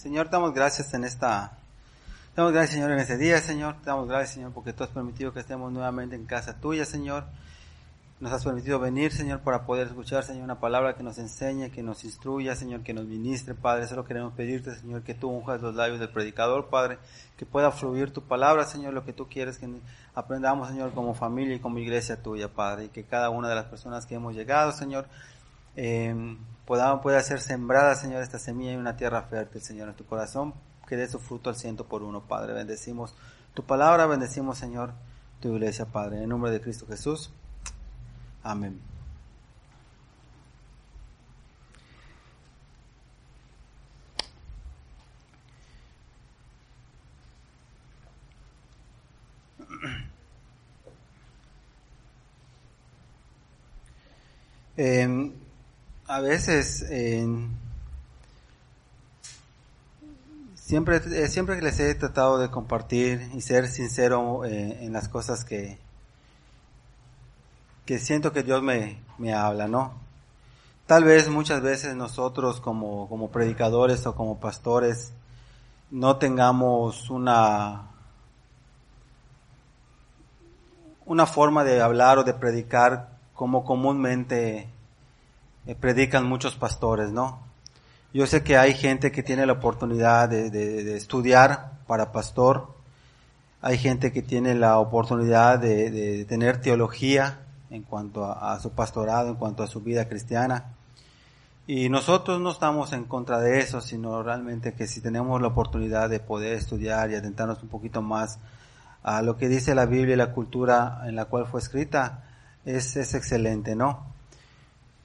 Señor, damos gracias en esta, damos gracias Señor en este día, Señor, damos gracias Señor porque tú has permitido que estemos nuevamente en casa tuya, Señor. Nos has permitido venir, Señor, para poder escuchar, Señor, una palabra que nos enseñe, que nos instruya, Señor, que nos ministre, Padre. Solo queremos pedirte, Señor, que tú unjas los labios del predicador, Padre, que pueda fluir tu palabra, Señor, lo que tú quieres que aprendamos, Señor, como familia y como iglesia tuya, Padre, y que cada una de las personas que hemos llegado, Señor, eh, pueda, pueda ser sembrada, Señor, esta semilla en una tierra fértil, Señor, en tu corazón, que dé su fruto al ciento por uno, Padre. Bendecimos tu palabra, bendecimos, Señor, tu iglesia, Padre. En el nombre de Cristo Jesús. Amén. Eh, a veces, eh, siempre, eh, les he tratado de compartir y ser sincero eh, en las cosas que, que siento que Dios me, me habla, ¿no? Tal vez muchas veces nosotros como, como predicadores o como pastores no tengamos una, una forma de hablar o de predicar como comúnmente predican muchos pastores, ¿no? Yo sé que hay gente que tiene la oportunidad de, estudiar para pastor, hay gente que tiene la oportunidad de, tener teología en cuanto a, a, su pastorado, en cuanto a su vida cristiana. Y nosotros no estamos en contra de eso, sino realmente que si tenemos la oportunidad de poder estudiar y adentrarnos un poquito más a lo que dice la Biblia y la cultura en la cual fue escrita, es, es excelente, ¿no?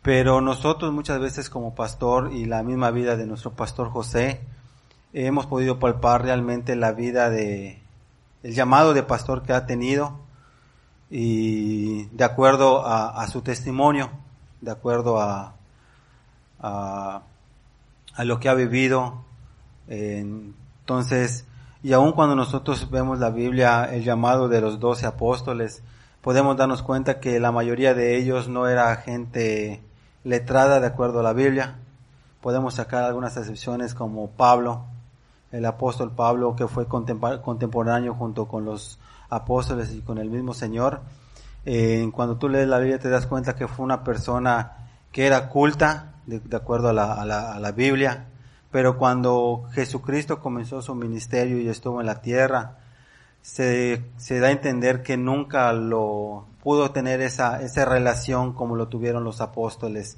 Pero nosotros muchas veces como pastor y la misma vida de nuestro pastor José, hemos podido palpar realmente la vida de, el llamado de pastor que ha tenido y de acuerdo a, su testimonio, de acuerdo a, a, a lo que ha vivido. Eh, entonces, y aun cuando nosotros vemos la Biblia, el llamado de los doce apóstoles, podemos darnos cuenta que la mayoría de ellos no era gente letrada de acuerdo a la Biblia. Podemos sacar algunas excepciones como Pablo, el apóstol Pablo, que fue contemporáneo junto con los apóstoles y con el mismo Señor. Eh, cuando tú lees la Biblia te das cuenta que fue una persona que era culta, de, de acuerdo a la, a, la, Biblia, pero cuando Jesucristo comenzó su ministerio y estuvo en la tierra, se, se da a entender que nunca lo pudo tener esa, esa relación como lo tuvieron los apóstoles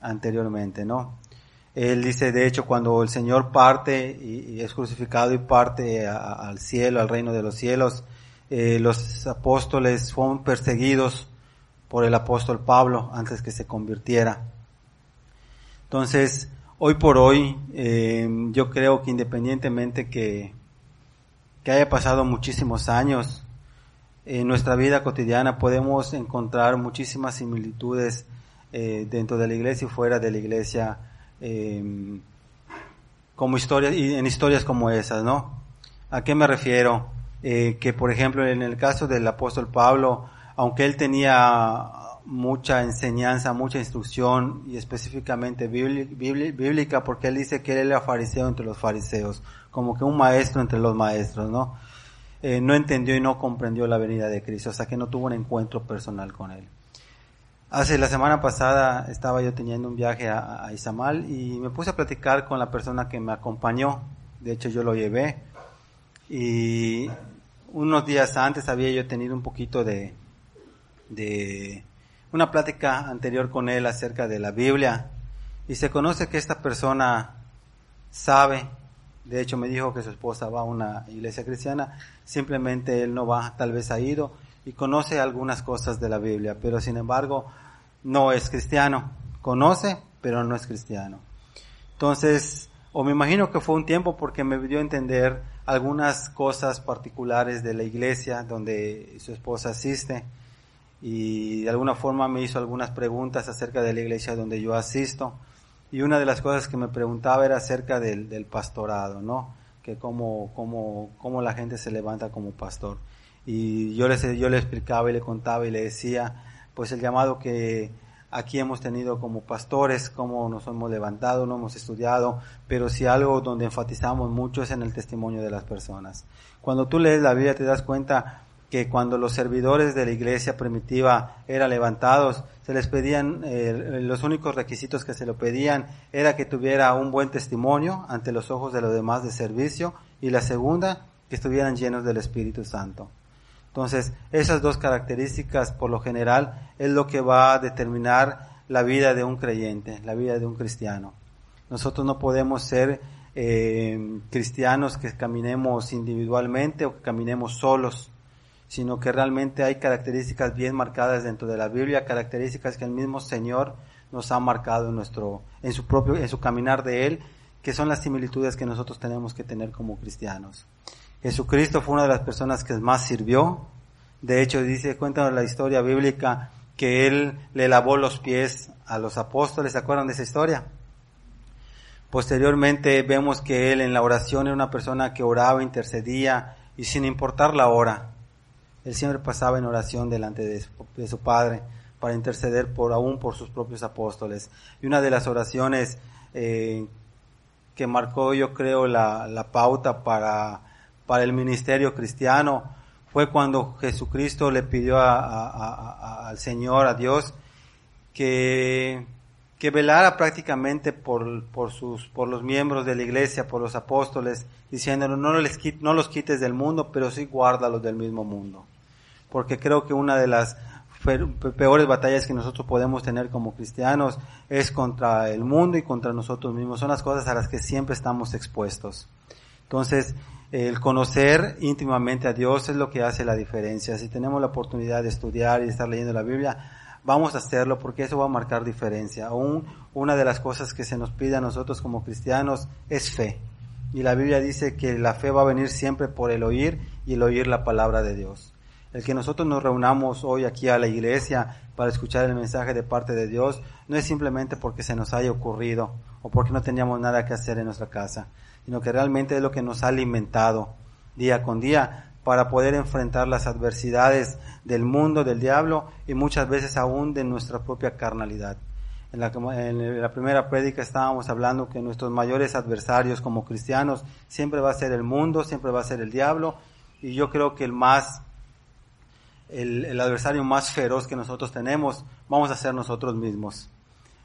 anteriormente, ¿no? Él dice, de hecho, cuando el Señor parte y, es crucificado y parte al cielo, al reino de los cielos, eh, los apóstoles fueron perseguidos por el apóstol Pablo antes que se convirtiera. Entonces, hoy por hoy, eh, yo creo que independientemente que, que haya pasado muchísimos años, en nuestra vida cotidiana podemos encontrar muchísimas similitudes eh, dentro de la iglesia y fuera de la iglesia, eh, como historias, y en historias como esas, ¿no? ¿A qué me refiero? Eh, que por ejemplo en el caso del apóstol Pablo, aunque él tenía mucha enseñanza, mucha instrucción y específicamente bíblica, porque él dice que él era fariseo entre los fariseos, como que un maestro entre los maestros, ¿no? Eh, no entendió y no comprendió la venida de Cristo, hasta que no tuvo un encuentro personal con él. Hace la semana pasada estaba yo teniendo un viaje a, a Izamal y me puse a platicar con la persona que me acompañó, de hecho yo lo llevé, y unos días antes había yo tenido un poquito de, de una plática anterior con él acerca de la Biblia. Y se conoce que esta persona sabe, de hecho me dijo que su esposa va a una iglesia cristiana, simplemente él no va, tal vez ha ido y conoce algunas cosas de la Biblia, pero sin embargo no es cristiano, conoce, pero no es cristiano. Entonces, o me imagino que fue un tiempo porque me dio a entender algunas cosas particulares de la iglesia donde su esposa asiste y de alguna forma me hizo algunas preguntas acerca de la iglesia donde yo asisto y una de las cosas que me preguntaba era acerca del pastorado, ¿no? Que cómo, cómo, cómo la gente se levanta como pastor. Y yo le, yo le explicaba y le contaba y le decía, pues el llamado que aquí hemos tenido como pastores, cómo nos hemos levantado, no hemos estudiado, pero si algo donde enfatizamos mucho es en el testimonio de las personas. Cuando tú lees la Biblia te das cuenta que cuando los servidores de la iglesia primitiva eran levantados, se les pedían, eh, los únicos requisitos que se lo pedían era que tuviera un buen testimonio ante los ojos de los demás de servicio y la segunda, que estuvieran llenos del Espíritu Santo. Entonces, esas dos características, por lo general, es lo que va a determinar la vida de un creyente, la vida de un cristiano. Nosotros no podemos ser eh, cristianos que caminemos individualmente o que caminemos solos sino que realmente hay características bien marcadas dentro de la Biblia, características que el mismo Señor nos ha marcado en nuestro, en su propio, en su caminar de Él, que son las similitudes que nosotros tenemos que tener como cristianos. Jesucristo fue una de las personas que más sirvió. De hecho, dice, cuéntanos la historia bíblica que Él le lavó los pies a los apóstoles. ¿Se acuerdan de esa historia? Posteriormente vemos que Él en la oración era una persona que oraba, intercedía y sin importar la hora, él siempre pasaba en oración delante de su, Padre para interceder por aún por sus propios apóstoles. Y una de las oraciones eh, que marcó, yo creo, la, pauta para, para el ministerio cristiano fue cuando Jesucristo le pidió al Señor, a Dios, que, que velara prácticamente por, por, sus, por los miembros de la iglesia, por los apóstoles, diciéndole, no, les, no los quites del mundo, pero sí guárdalos del mismo mundo porque creo que una de las peores batallas que nosotros podemos tener como cristianos es contra el mundo y contra nosotros mismos. Son las cosas a las que siempre estamos expuestos. Entonces, el conocer íntimamente a Dios es lo que hace la diferencia. Si tenemos la oportunidad de estudiar y estar leyendo la Biblia, vamos a hacerlo porque eso va a marcar diferencia. Aún una de las cosas que se nos pide a nosotros como cristianos es fe. Y la Biblia dice que la fe va a venir siempre por el oír y el oír la palabra de Dios. El que nosotros nos reunamos hoy aquí a la iglesia para escuchar el mensaje de parte de Dios no es simplemente porque se nos haya ocurrido o porque no teníamos nada que hacer en nuestra casa, sino que realmente es lo que nos ha alimentado día con día para poder enfrentar las adversidades del mundo, del diablo y muchas veces aún de nuestra propia carnalidad. En la, primera prédica estábamos hablando que nuestros mayores adversarios como cristianos siempre va a ser el mundo, siempre va a ser el diablo y yo creo que el más el, adversario más feroz que nosotros tenemos, vamos a ser nosotros mismos.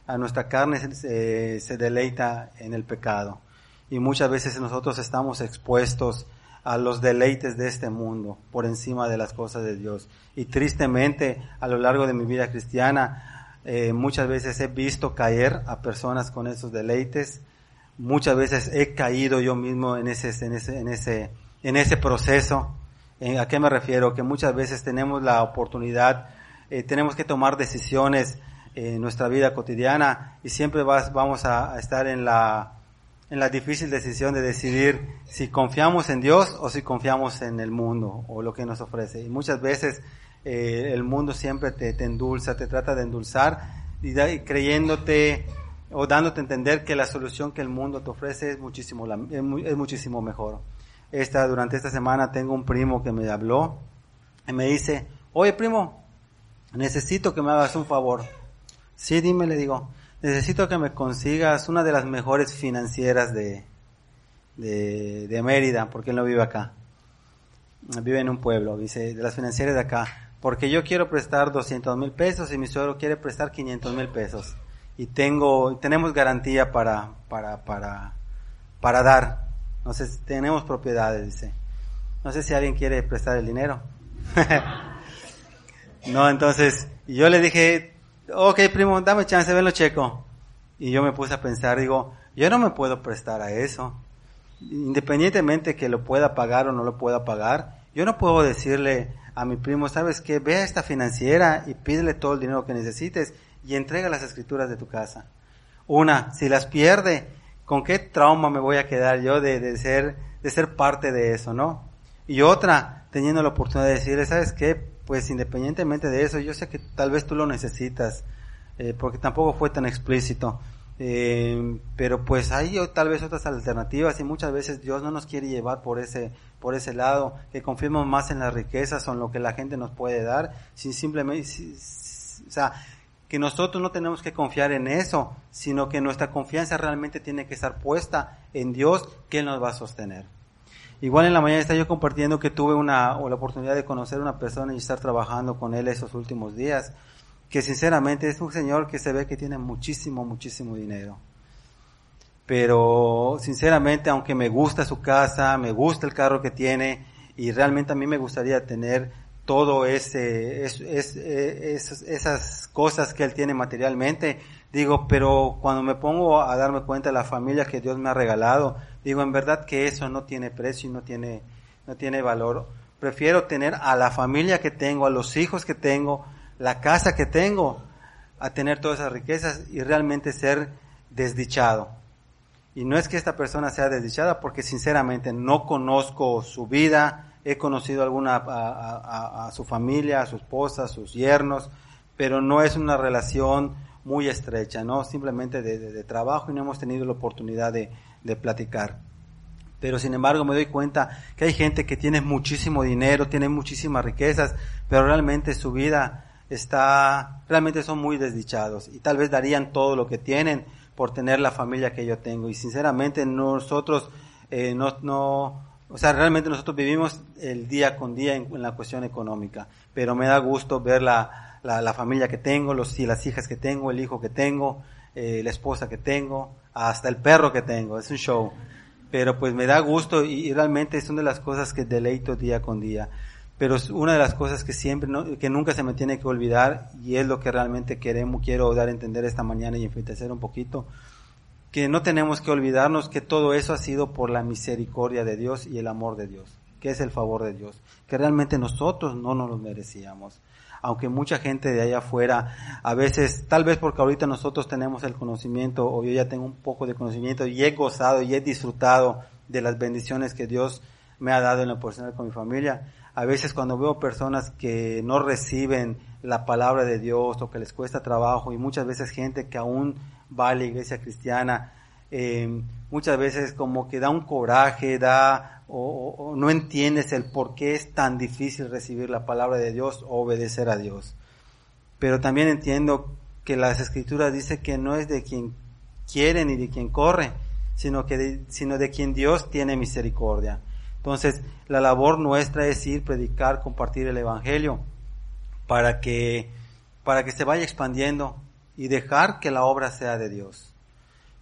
A nuestra carne se, se deleita en el pecado. Y muchas veces nosotros estamos expuestos a los deleites de este mundo por encima de las cosas de Dios. Y tristemente, a lo largo de mi vida cristiana, eh, muchas veces he visto caer a personas con esos deleites. Muchas veces he caído yo mismo en ese, en ese, en ese, en ese proceso. Eh, ¿A qué me refiero? Que muchas veces tenemos la oportunidad, eh, tenemos que tomar decisiones en nuestra vida cotidiana y siempre vamos a, estar en la, en la difícil decisión de decidir si confiamos en Dios o si confiamos en el mundo o lo que nos ofrece. Y muchas veces eh, el mundo siempre te, te, endulza, te trata de endulzar y, creyéndote o dándote a entender que la solución que el mundo te ofrece es muchísimo, es muchísimo mejor esta, durante esta semana tengo un primo que me habló y me dice, oye primo, necesito que me hagas un favor. Sí, dime, le digo, necesito que me consigas una de las mejores financieras de, de, de Mérida, porque él no vive acá. Vive en un pueblo, dice, de las financieras de acá. Porque yo quiero prestar 200 mil pesos y mi suegro quiere prestar 500 mil pesos. Y tengo, tenemos garantía para, para, para, para dar. No sé tenemos propiedades, dice. No sé si alguien quiere prestar el dinero. no, entonces, yo le dije, ok, primo, dame chance, venlo checo. Y yo me puse a pensar, digo, yo no me puedo prestar a eso. Independientemente que lo pueda pagar o no lo pueda pagar, yo no puedo decirle a mi primo, sabes qué, ve a esta financiera y pídele todo el dinero que necesites y entrega las escrituras de tu casa. Una, si las pierde, ¿Con qué trauma me voy a quedar yo de, de ser, de ser parte de eso, no? Y otra, teniendo la oportunidad de decirle, ¿sabes qué? Pues independientemente de eso, yo sé que tal vez tú lo necesitas, eh, porque tampoco fue tan explícito. Eh, pero pues hay tal vez otras alternativas y muchas veces Dios no nos quiere llevar por ese por ese lado que confiemos más en las riquezas o en lo que la gente nos puede dar sin simplemente o sea que nosotros no tenemos que confiar en eso sino que nuestra confianza realmente tiene que estar puesta en Dios que él nos va a sostener igual en la mañana estaba yo compartiendo que tuve una o la oportunidad de conocer a una persona y estar trabajando con él esos últimos días que sinceramente es un señor que se ve que tiene muchísimo, muchísimo dinero. Pero sinceramente, aunque me gusta su casa, me gusta el carro que tiene y realmente a mí me gustaría tener todo ese, es, esas cosas que él tiene materialmente, digo, pero cuando me pongo a darme cuenta de la familia que Dios me ha regalado, digo, en verdad que eso no tiene precio y no tiene, no tiene valor. Prefiero tener a la familia que tengo, a los hijos que tengo, la casa que tengo, a tener todas esas riquezas y realmente ser desdichado. Y no es que esta persona sea desdichada, porque sinceramente no conozco su vida, he conocido alguna a, su familia, a su esposa, a sus yernos, pero no es una relación muy estrecha, ¿no? Simplemente de, trabajo y no hemos tenido la oportunidad de, de platicar. Pero sin embargo me doy cuenta que hay gente que tiene muchísimo dinero, tiene muchísimas riquezas, pero realmente su vida está, realmente son muy desdichados y tal vez darían todo lo que tienen por tener la familia que yo tengo. Y sinceramente nosotros eh, no, no, o sea, realmente nosotros vivimos el día con día en, la cuestión económica, pero me da gusto ver la, la, la familia que tengo, los, las hijas que tengo, el hijo que tengo, eh, la esposa que tengo, hasta el perro que tengo, es un show. Pero pues me da gusto y, y realmente es una de las cosas que deleito día con día pero es una de las cosas que siempre, que nunca se me tiene que olvidar y es lo que realmente queremos, quiero dar a entender esta mañana y enfatizar un poquito, que no tenemos que olvidarnos que todo eso ha sido por la misericordia de Dios y el amor de Dios, que es el favor de Dios, que realmente nosotros no nos lo merecíamos. Aunque mucha gente de allá afuera, a veces, tal vez porque ahorita nosotros tenemos el conocimiento, o yo ya tengo un poco de conocimiento, y he gozado y he disfrutado de las bendiciones que Dios me ha dado en lo personal con mi familia, a veces cuando veo personas que no reciben la palabra de Dios o que les cuesta trabajo y muchas veces gente que aún va a la iglesia cristiana, eh, muchas veces como que da un coraje, da o, no entiendes el por qué es tan difícil recibir la palabra de Dios o obedecer a Dios. Pero también entiendo que las escrituras dice que no es de quien quiere ni de quien corre, sino que sino de quien Dios tiene misericordia. Entonces, la labor nuestra es ir, predicar, compartir el Evangelio para que, para que se vaya expandiendo y dejar que la obra sea de Dios.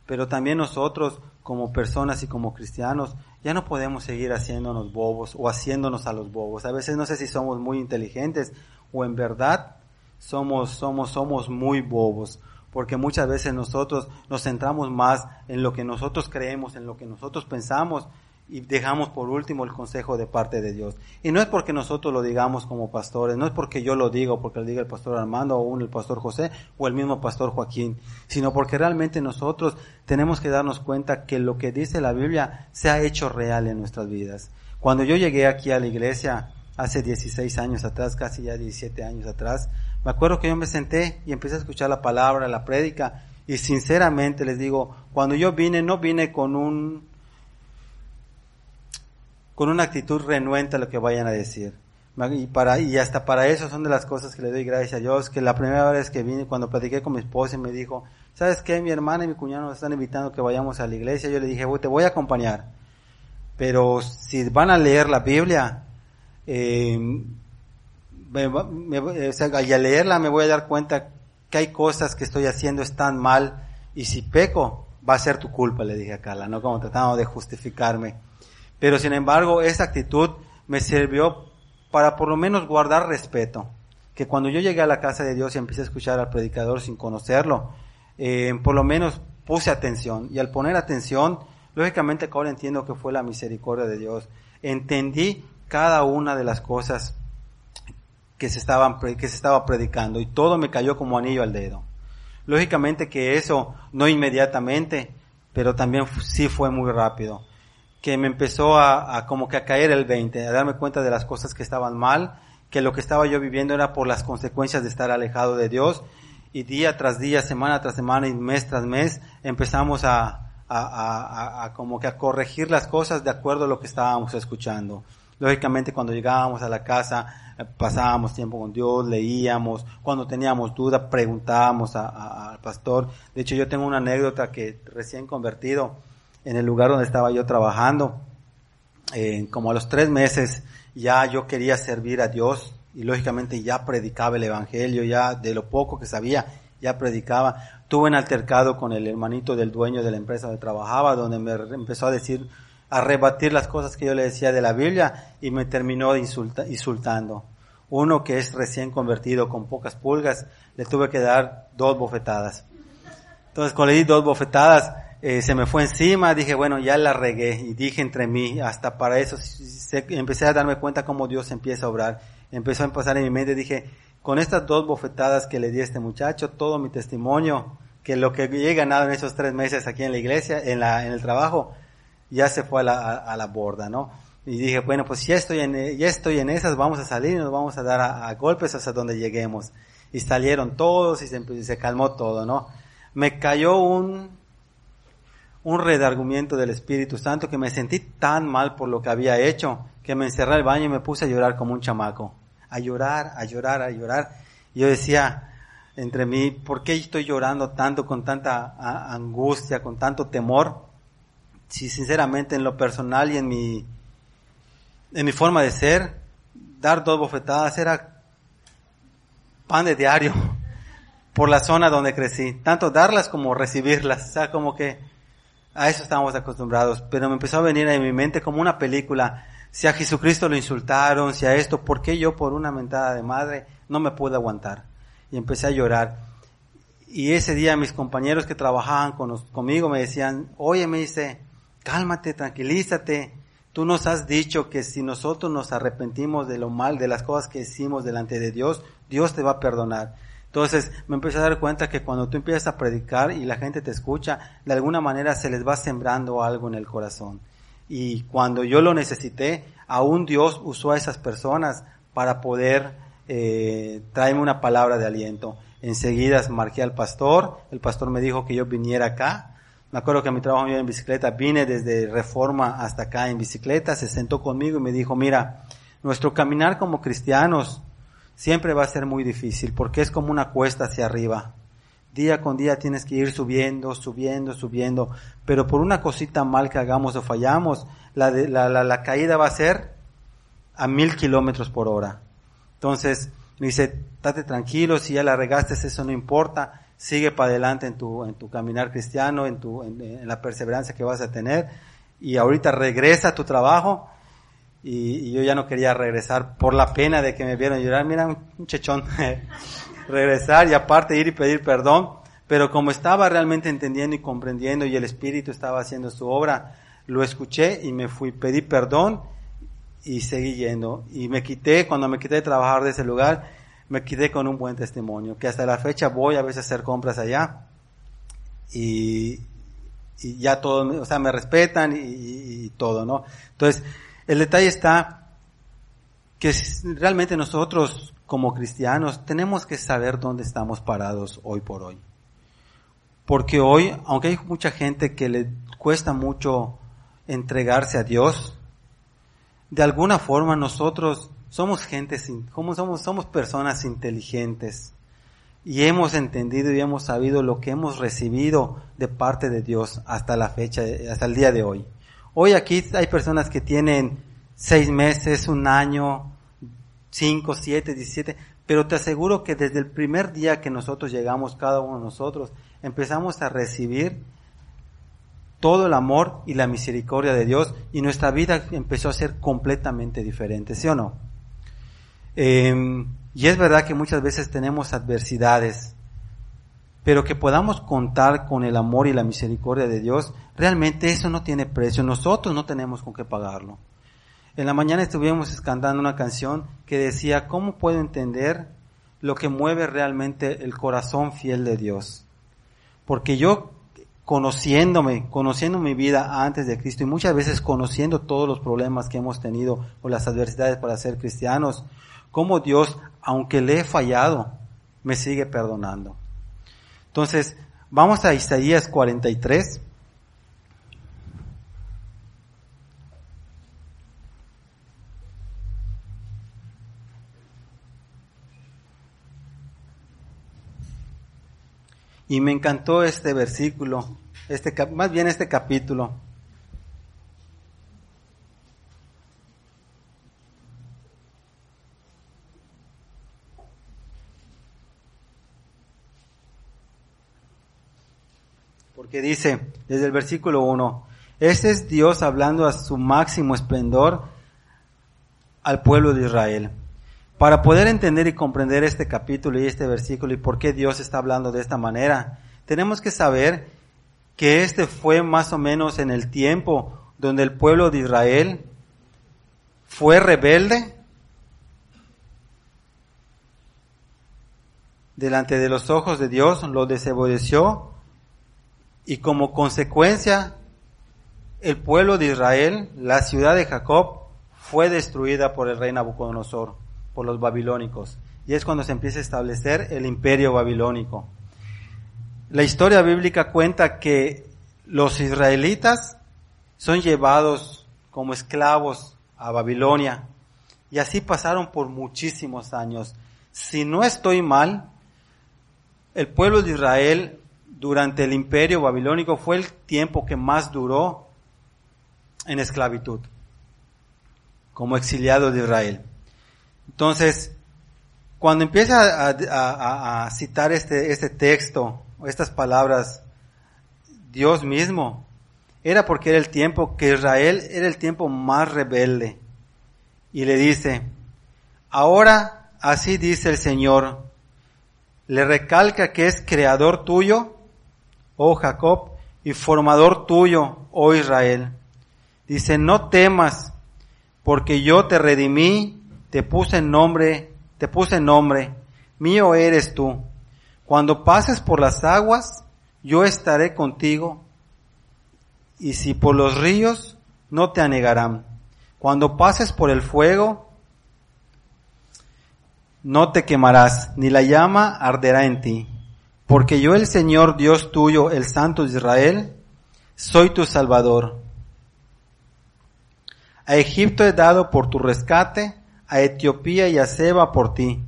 Pero también nosotros, como personas y como cristianos, ya no podemos seguir haciéndonos bobos o haciéndonos a los bobos. A veces no sé si somos muy inteligentes o en verdad somos, somos, somos muy bobos. Porque muchas veces nosotros nos centramos más en lo que nosotros creemos, en lo que nosotros pensamos, y dejamos por último el consejo de parte de Dios. Y no es porque nosotros lo digamos como pastores, no es porque yo lo digo, porque lo diga el pastor Armando o el pastor José o el mismo pastor Joaquín, sino porque realmente nosotros tenemos que darnos cuenta que lo que dice la Biblia se ha hecho real en nuestras vidas. Cuando yo llegué aquí a la iglesia hace 16 años atrás, casi ya 17 años atrás, me acuerdo que yo me senté y empecé a escuchar la palabra, la prédica, y sinceramente les digo, cuando yo vine, no vine con un con una actitud renuente a lo que vayan a decir. Y, para, y hasta para eso son de las cosas que le doy gracias a Dios, que la primera vez que vine, cuando platiqué con mi esposa y me dijo, ¿sabes qué? Mi hermana y mi cuñado están invitando que vayamos a la iglesia. Yo le dije, te voy a acompañar. Pero si van a leer la Biblia, eh, y al leerla me voy a dar cuenta que hay cosas que estoy haciendo están mal y si peco va a ser tu culpa, le dije a Carla, no como tratando de justificarme. Pero sin embargo, esa actitud me sirvió para por lo menos guardar respeto. Que cuando yo llegué a la casa de Dios y empecé a escuchar al predicador sin conocerlo, eh, por lo menos puse atención. Y al poner atención, lógicamente ahora entiendo que fue la misericordia de Dios. Entendí cada una de las cosas que se estaban, que se estaba predicando y todo me cayó como anillo al dedo. Lógicamente que eso no inmediatamente, pero también sí fue muy rápido. Que me empezó a, a como que a caer el 20, a darme cuenta de las cosas que estaban mal, que lo que estaba yo viviendo era por las consecuencias de estar alejado de Dios y día tras día, semana tras semana y mes tras mes empezamos a, a, a, como que a corregir las cosas de acuerdo a lo que estábamos escuchando. Lógicamente cuando llegábamos a la casa eh, pasábamos tiempo con Dios, leíamos, cuando teníamos duda preguntábamos al pastor. De hecho yo tengo una anécdota que recién convertido en el lugar donde estaba yo trabajando, eh, como a los tres meses ya yo quería servir a Dios y lógicamente ya predicaba el Evangelio, ya de lo poco que sabía, ya predicaba. Tuve un altercado con el hermanito del dueño de la empresa donde trabajaba, donde me empezó a decir, a rebatir las cosas que yo le decía de la Biblia y me terminó insulta, insultando. Uno que es recién convertido con pocas pulgas, le tuve que dar dos bofetadas. Entonces cuando le di dos bofetadas, eh, se me fue encima, dije, bueno, ya la regué y dije entre mí, hasta para eso empecé a darme cuenta cómo Dios empieza a obrar. Empezó a pasar en mi mente, dije, con estas dos bofetadas que le di este muchacho, todo mi testimonio, que lo que he ganado en esos tres meses aquí en la iglesia, en, la, en el trabajo, ya se fue a la, a, la borda, ¿no? Y dije, bueno, pues ya estoy en, ya estoy en esas, vamos a salir y nos vamos a dar a, golpes hasta donde lleguemos. Y salieron todos y se, se calmó todo, ¿no? Me cayó un, un redargumento del Espíritu Santo que me sentí tan mal por lo que había hecho que me encerré al baño y me puse a llorar como un chamaco. A llorar, a llorar, a llorar. Y yo decía entre mí, ¿por qué estoy llorando tanto, con tanta angustia, con tanto temor? Si sinceramente en lo personal y en mi, en mi forma de ser, dar dos bofetadas era pan de diario por la zona donde crecí. Tanto darlas como recibirlas. O sea, como que a eso estábamos acostumbrados, pero me empezó a venir a mi mente como una película. Si a Jesucristo lo insultaron, si a esto, ¿por qué yo por una mentada de madre no me pude aguantar? Y empecé a llorar. Y ese día mis compañeros que trabajaban con, conmigo me decían, oye, me dice, cálmate, tranquilízate. Tú nos has dicho que si nosotros nos arrepentimos de lo mal, de las cosas que hicimos delante de Dios, Dios te va a perdonar. Entonces me empecé a dar cuenta que cuando tú empiezas a predicar y la gente te escucha, de alguna manera se les va sembrando algo en el corazón. Y cuando yo lo necesité, aún Dios usó a esas personas para poder eh, traerme una palabra de aliento. Enseguida marqué al pastor, el pastor me dijo que yo viniera acá. Me acuerdo que mi trabajo yo en bicicleta, vine desde Reforma hasta acá en bicicleta, se sentó conmigo y me dijo, mira, nuestro caminar como cristianos siempre va a ser muy difícil porque es como una cuesta hacia arriba. Día con día tienes que ir subiendo, subiendo, subiendo, pero por una cosita mal que hagamos o fallamos, la, la, la, la caída va a ser a mil kilómetros por hora. Entonces, dice, date tranquilo, si ya la regaste, eso no importa, sigue para adelante en tu, en tu caminar cristiano, en tu, en la perseverancia que vas a tener, y ahorita regresa a tu trabajo, y, yo ya no quería regresar por la pena de que me vieron llorar. Mira, un chechón. regresar y aparte ir y pedir perdón. Pero como estaba realmente entendiendo y comprendiendo y el Espíritu estaba haciendo su obra, lo escuché y me fui, pedí perdón y seguí yendo. Y me quité, cuando me quité de trabajar de ese lugar, me quedé con un buen testimonio, que hasta la fecha voy a veces a hacer compras allá y, y ya todo, o sea, me respetan y, y todo, ¿no? Entonces, el detalle está que realmente nosotros como cristianos tenemos que saber dónde estamos parados hoy por hoy. Porque hoy, aunque hay mucha gente que le cuesta mucho entregarse a Dios, de alguna forma nosotros somos gente, somos, somos personas inteligentes y hemos entendido y hemos sabido lo que hemos recibido de parte de Dios hasta la fecha, hasta el día de hoy. Hoy aquí hay personas que tienen seis meses, un año, cinco, siete, diecisiete, pero te aseguro que desde el primer día que nosotros llegamos, cada uno de nosotros, empezamos a recibir todo el amor y la misericordia de Dios y nuestra vida empezó a ser completamente diferente, ¿sí o no? Em, y es verdad que muchas veces tenemos adversidades, pero que podamos contar con el amor y la misericordia de Dios, realmente eso no tiene precio, nosotros no tenemos con qué pagarlo. En la mañana estuvimos cantando una canción que decía, ¿cómo puedo entender lo que mueve realmente el corazón fiel de Dios? Porque yo conociéndome, conociendo mi vida antes de Cristo y muchas veces conociendo todos los problemas que hemos tenido o las adversidades para ser cristianos, cómo Dios, aunque le he fallado, me sigue perdonando. Entonces, vamos a Isaías 43. Y me encantó este versículo, este, más bien este capítulo. Dice, desde el versículo 1, ese es Dios hablando a su máximo esplendor al pueblo de Israel. Para poder entender y comprender este capítulo y este versículo y por qué Dios está hablando de esta manera, tenemos que saber que este fue más o menos en el tiempo donde el pueblo de Israel fue rebelde delante de los ojos de Dios, lo desobedeció y como consecuencia el pueblo de Israel, la ciudad de Jacob, fue destruida por el rey Nabucodonosor por los babilónicos. Y es cuando se empieza a establecer el imperio babilónico. La historia bíblica cuenta que los israelitas son llevados como esclavos a Babilonia. Y así pasaron por muchísimos años. Si no estoy mal, el pueblo de Israel durante el imperio babilónico fue el tiempo que más duró en esclavitud, como exiliado de Israel. Entonces, cuando empieza a, citar este, este texto, estas palabras, Dios mismo, era porque era el tiempo que Israel era el tiempo más rebelde. Y le dice, ahora así dice el Señor, le recalca que es creador tuyo, oh Jacob, y formador tuyo, oh Israel. Dice, no temas, porque yo te redimí te puse nombre, te puse nombre, mío eres tú. Cuando pases por las aguas, yo estaré contigo, y si por los ríos, no te anegarán. Cuando pases por el fuego, no te quemarás, ni la llama arderá en ti. Porque yo el Señor Dios tuyo, el Santo de Israel, soy tu Salvador. A Egipto he dado por tu rescate, a Etiopía y a Seba por ti,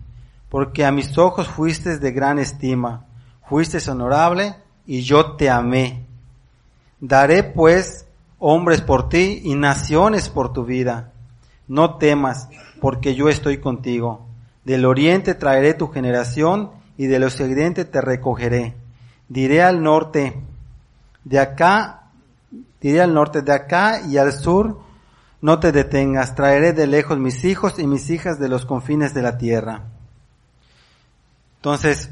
porque a mis ojos fuiste de gran estima, fuiste honorable y yo te amé. Daré pues hombres por ti y naciones por tu vida. No temas, porque yo estoy contigo. Del oriente traeré tu generación y del occidente te recogeré. Diré al norte, de acá, diré al norte, de acá y al sur, no te detengas, traeré de lejos mis hijos y mis hijas de los confines de la tierra. Entonces,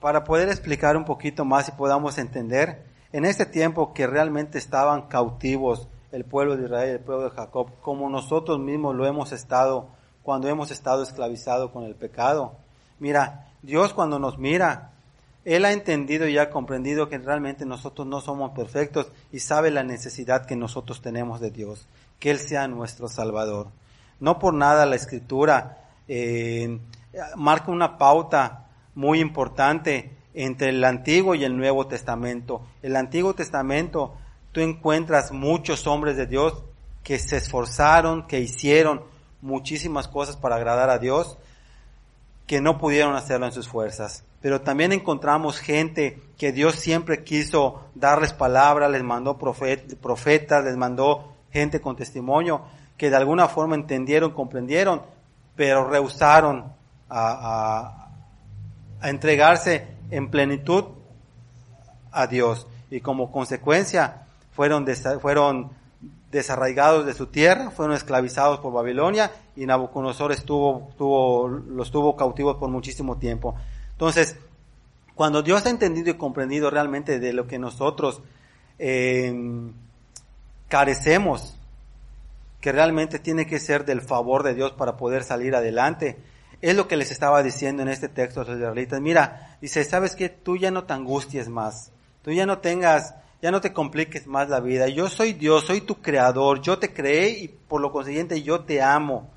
para poder explicar un poquito más y podamos entender, en este tiempo que realmente estaban cautivos el pueblo de Israel, el pueblo de Jacob, como nosotros mismos lo hemos estado cuando hemos estado esclavizados con el pecado. Mira, Dios cuando nos mira, Él ha entendido y ha comprendido que realmente nosotros no somos perfectos y sabe la necesidad que nosotros tenemos de Dios que Él sea nuestro Salvador. No por nada la Escritura eh, marca una pauta muy importante entre el Antiguo y el Nuevo Testamento. El Antiguo Testamento, tú encuentras muchos hombres de Dios que se esforzaron, que hicieron muchísimas cosas para agradar a Dios, que no pudieron hacerlo en sus fuerzas. Pero también encontramos gente que Dios siempre quiso darles palabra, les mandó profetas, les mandó gente con testimonio que de alguna forma entendieron, comprendieron, pero rehusaron a, entregarse en plenitud a Dios. Y como consecuencia fueron, fueron desarraigados de su tierra, fueron esclavizados por Babilonia y Nabucodonosor estuvo, estuvo, los tuvo cautivos por muchísimo tiempo. Entonces, cuando Dios ha entendido y comprendido realmente de lo que nosotros eh, carecemos, que realmente tiene que ser del favor de Dios para poder salir adelante. Es lo que les estaba diciendo en este texto a los israelitas. Mira, dice, ¿sabes qué? Tú ya no te angusties más. Tú ya no tengas ya no te compliques más la vida. Yo soy Dios, soy tu creador, yo te creé y por lo consiguiente yo te amo.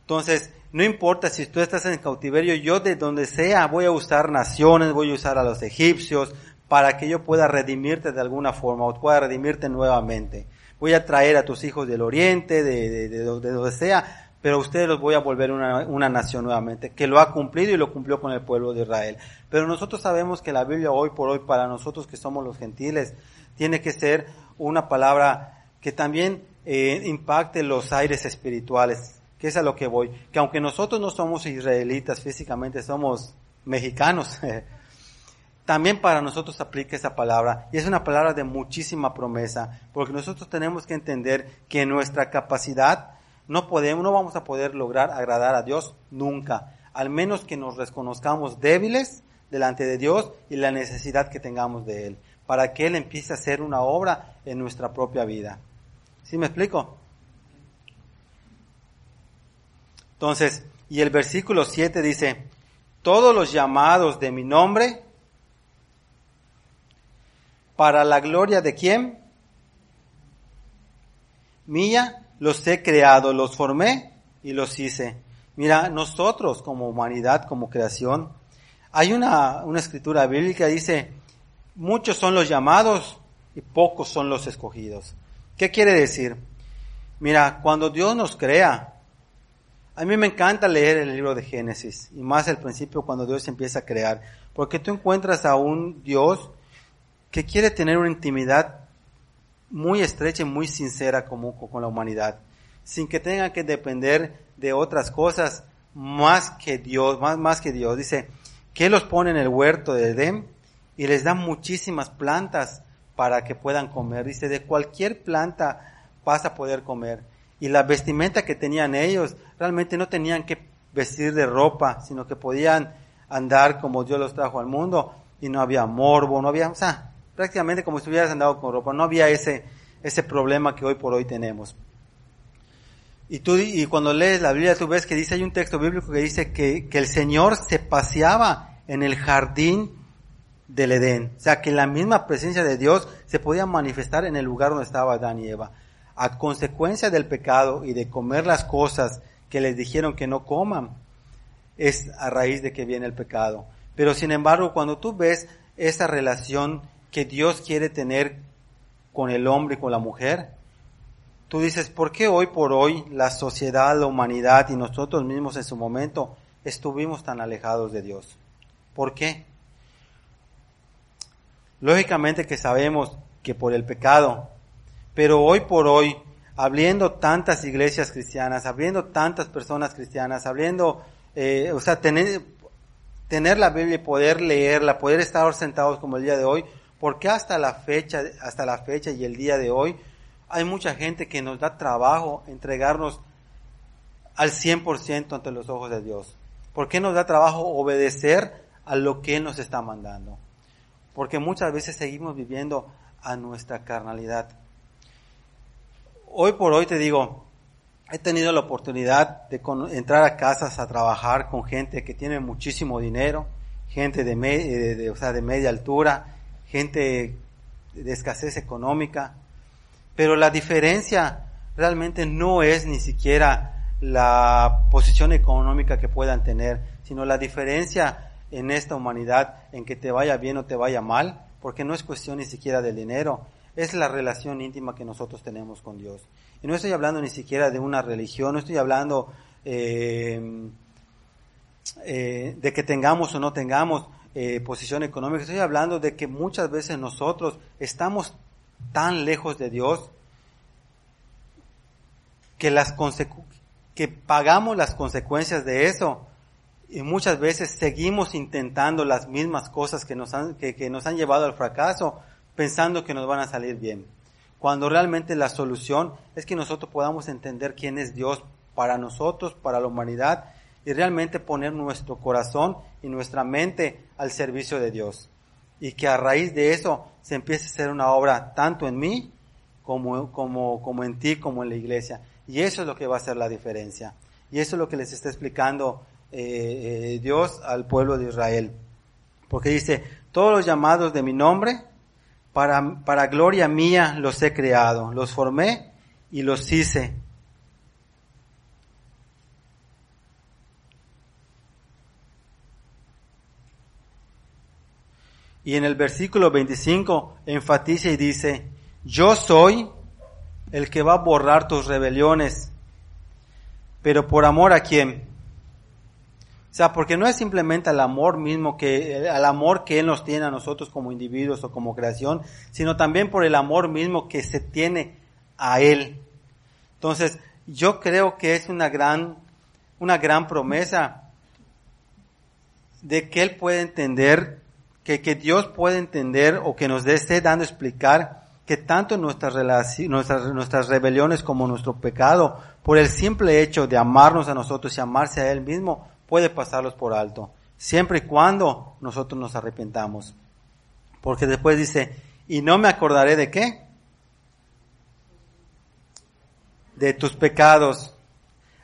Entonces, no importa si tú estás en cautiverio, yo de donde sea voy a usar naciones, voy a usar a los egipcios para que yo pueda redimirte de alguna forma o pueda redimirte nuevamente. Voy a traer a tus hijos del oriente, de, de, de, de donde sea, pero a ustedes los voy a volver una, una, nación nuevamente, que lo ha cumplido y lo cumplió con el pueblo de Israel. Pero nosotros sabemos que la Biblia hoy por hoy, para nosotros que somos los gentiles, tiene que ser una palabra que también eh, impacte los aires espirituales, que es a lo que voy. Que aunque nosotros no somos israelitas físicamente, somos mexicanos, también para nosotros aplica esa palabra. Y es una palabra de muchísima promesa, porque nosotros tenemos que entender que nuestra capacidad, no podemos, no vamos a poder lograr agradar a Dios nunca, al menos que nos reconozcamos débiles delante de Dios y la necesidad que tengamos de Él, para que Él empiece a hacer una obra en nuestra propia vida. ¿Sí me explico? Entonces, y el versículo 7 dice, todos los llamados de mi nombre, para la gloria de quién? Mía, los he creado, los formé y los hice. Mira, nosotros como humanidad, como creación, hay una, una escritura bíblica que dice, muchos son los llamados y pocos son los escogidos. ¿Qué quiere decir? Mira, cuando Dios nos crea, a mí me encanta leer el libro de Génesis, y más al principio cuando Dios empieza a crear, porque tú encuentras a un Dios que quiere tener una intimidad muy estrecha y muy sincera como, con la humanidad, sin que tenga que depender de otras cosas más que Dios, más, más que Dios. Dice que los pone en el huerto de Edén y les da muchísimas plantas para que puedan comer. Dice, de cualquier planta vas a poder comer. Y la vestimenta que tenían ellos, realmente no tenían que vestir de ropa, sino que podían andar como Dios los trajo al mundo y no había morbo, no había, o sea, prácticamente como si estuvieras andado con ropa, no había ese, ese problema que hoy por hoy tenemos. Y tú, y cuando lees la Biblia, tú ves que dice, hay un texto bíblico que dice que, que el Señor se paseaba en el jardín del Edén. O sea, que la misma presencia de Dios se podía manifestar en el lugar donde estaba Adán y Eva. A consecuencia del pecado y de comer las cosas que les dijeron que no coman, es a raíz de que viene el pecado. Pero sin embargo, cuando tú ves esa relación que Dios quiere tener con el hombre y con la mujer. Tú dices, ¿por qué hoy por hoy la sociedad, la humanidad y nosotros mismos en su momento estuvimos tan alejados de Dios? ¿Por qué? Lógicamente que sabemos que por el pecado, pero hoy por hoy, abriendo tantas iglesias cristianas, abriendo tantas personas cristianas, abriendo, eh, o sea, tener, tener la Biblia y poder leerla, poder estar sentados como el día de hoy, porque hasta la fecha, hasta la fecha y el día de hoy, hay mucha gente que nos da trabajo entregarnos al 100% ante los ojos de Dios. ¿Por qué nos da trabajo obedecer a lo que Él nos está mandando? Porque muchas veces seguimos viviendo a nuestra carnalidad. Hoy por hoy te digo, he tenido la oportunidad de entrar a casas a trabajar con gente que tiene muchísimo dinero, gente de, de, o sea, de media altura, gente de escasez económica, pero la diferencia realmente no es ni siquiera la posición económica que puedan tener, sino la diferencia en esta humanidad en que te vaya bien o te vaya mal, porque no es cuestión ni siquiera del dinero, es la relación íntima que nosotros tenemos con Dios. Y no estoy hablando ni siquiera de una religión, no estoy hablando eh, eh, de que tengamos o no tengamos eh, posición económica, estoy hablando de que muchas veces nosotros estamos tan lejos de Dios que, las que pagamos las consecuencias de eso y muchas veces seguimos intentando las mismas cosas que nos han, que, que nos han llevado al fracaso pensando que nos van a salir bien. Cuando realmente la solución es que nosotros podamos entender quién es Dios para nosotros, para la humanidad y realmente poner nuestro corazón y nuestra mente al servicio de Dios. Y que a raíz de eso se empiece a hacer una obra tanto en mí como, como, como en ti, como en la iglesia. Y eso es lo que va a hacer la diferencia. Y eso es lo que les está explicando eh, eh, Dios al pueblo de Israel. Porque dice, todos los llamados de mi nombre, para, para gloria mía los he creado, los formé y los hice. Y en el versículo 25 enfatiza y dice, yo soy el que va a borrar tus rebeliones, pero por amor a quién? O sea, porque no es simplemente el amor mismo que, el amor que Él nos tiene a nosotros como individuos o como creación, sino también por el amor mismo que se tiene a Él. Entonces, yo creo que es una gran, una gran promesa de que Él puede entender, que, Dios puede entender o que nos esté dando a explicar que tanto nuestras, nuestras, nuestras rebeliones como nuestro pecado, por el simple hecho de amarnos a nosotros y amarse a Él mismo, puede pasarlos por alto, siempre y cuando nosotros nos arrepentamos. Porque después dice, y no me acordaré de qué? De tus pecados.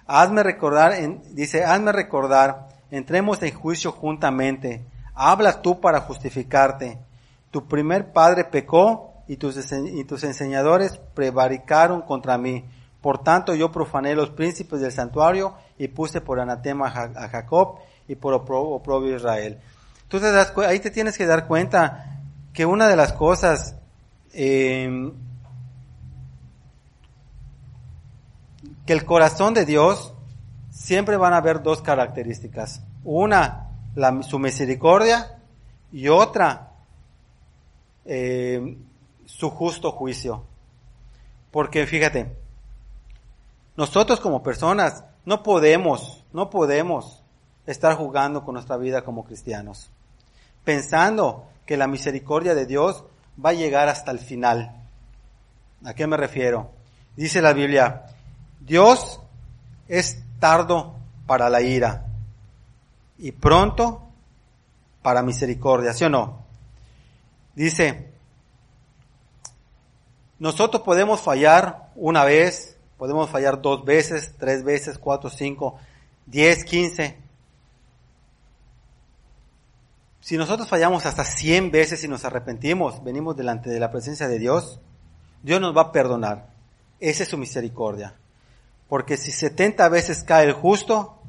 Hazme recordar, dice, hazme recordar, entremos en juicio juntamente. Hablas tú para justificarte. Tu primer padre pecó y tus, y tus enseñadores prevaricaron contra mí. Por tanto, yo profané los príncipes del santuario y puse por anatema a Jacob y por oprobio a Israel. Entonces ahí te tienes que dar cuenta que una de las cosas eh, que el corazón de Dios siempre van a haber dos características. Una, su misericordia y otra, eh, su justo juicio. Porque fíjate, nosotros como personas no podemos, no podemos estar jugando con nuestra vida como cristianos, pensando que la misericordia de Dios va a llegar hasta el final. ¿A qué me refiero? Dice la Biblia, Dios es tardo para la ira y pronto para misericordia, ¿sí o no? Dice, nosotros podemos fallar una vez, Podemos fallar dos veces, tres veces, cuatro, cinco, diez, quince. Si nosotros fallamos hasta cien veces y nos arrepentimos, venimos delante de la presencia de Dios, Dios nos va a perdonar. Esa es su misericordia. Porque si setenta veces cae el justo,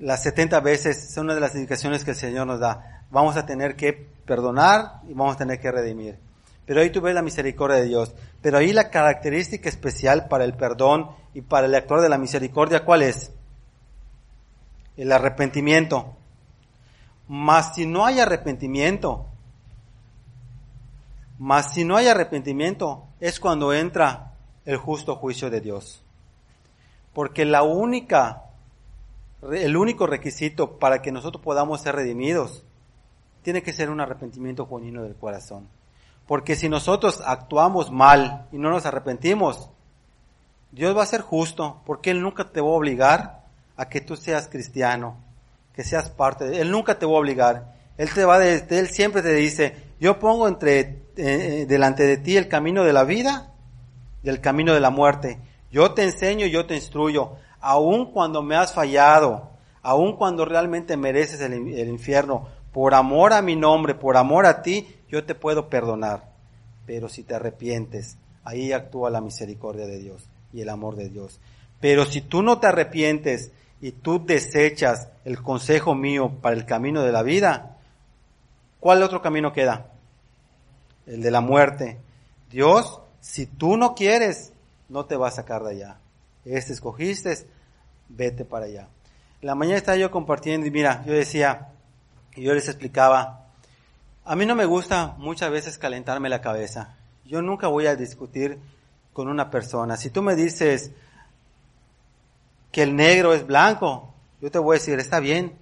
las setenta veces son una de las indicaciones que el Señor nos da. Vamos a tener que perdonar y vamos a tener que redimir. Pero ahí tú ves la misericordia de Dios. Pero ahí la característica especial para el perdón y para el actor de la misericordia, ¿cuál es? El arrepentimiento. Mas si no hay arrepentimiento, mas si no hay arrepentimiento, es cuando entra el justo juicio de Dios. Porque la única, el único requisito para que nosotros podamos ser redimidos, tiene que ser un arrepentimiento genuino del corazón. Porque si nosotros actuamos mal y no nos arrepentimos, Dios va a ser justo, porque Él nunca te va a obligar a que tú seas cristiano, que seas parte de Él. nunca te va a obligar. Él te va de, Él siempre te dice, yo pongo entre, eh, delante de ti el camino de la vida y el camino de la muerte. Yo te enseño y yo te instruyo, aun cuando me has fallado, aun cuando realmente mereces el, el infierno, por amor a mi nombre, por amor a ti, yo te puedo perdonar, pero si te arrepientes, ahí actúa la misericordia de Dios y el amor de Dios. Pero si tú no te arrepientes y tú desechas el consejo mío para el camino de la vida, ¿cuál otro camino queda? El de la muerte. Dios, si tú no quieres, no te va a sacar de allá. Este escogiste, vete para allá. La mañana estaba yo compartiendo y mira, yo decía, y yo les explicaba, a mí no me gusta muchas veces calentarme la cabeza. Yo nunca voy a discutir con una persona. Si tú me dices que el negro es blanco, yo te voy a decir, está bien.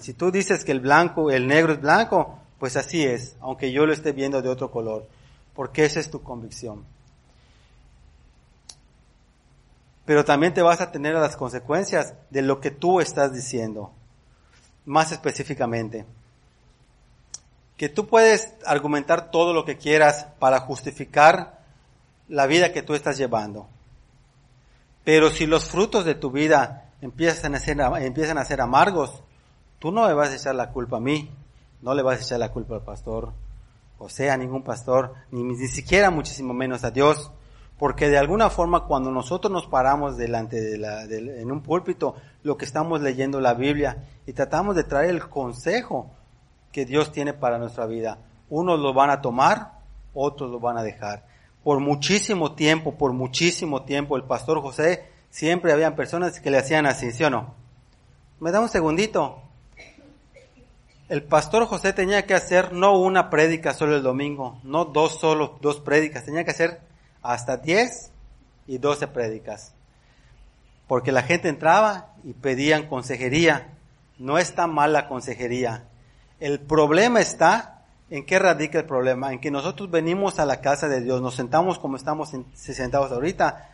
Si tú dices que el blanco, el negro es blanco, pues así es, aunque yo lo esté viendo de otro color, porque esa es tu convicción. Pero también te vas a tener las consecuencias de lo que tú estás diciendo, más específicamente que tú puedes argumentar todo lo que quieras para justificar la vida que tú estás llevando. Pero si los frutos de tu vida empiezan a ser, amargos, tú no me vas a echar la culpa a mí, no le vas a echar la culpa al pastor, José, a ningún pastor, ni, ni siquiera muchísimo menos a Dios. Porque de alguna forma cuando nosotros nos paramos delante de la, en un púlpito, lo que estamos leyendo la Biblia y tratamos de traer el consejo que Dios tiene para nuestra vida, unos lo van a tomar, otros lo van a dejar. Por muchísimo tiempo, por muchísimo tiempo, el pastor José siempre habían personas que le hacían así, ¿sí o no? Me da un segundito. El pastor José tenía que hacer no una prédica solo el domingo, no dos solo, dos prédicas, tenía que hacer hasta 10 y 12 prédicas. Porque la gente entraba y pedían consejería. No está mal la consejería. El problema está en qué radica el problema, en que nosotros venimos a la casa de Dios, nos sentamos como estamos sentados ahorita,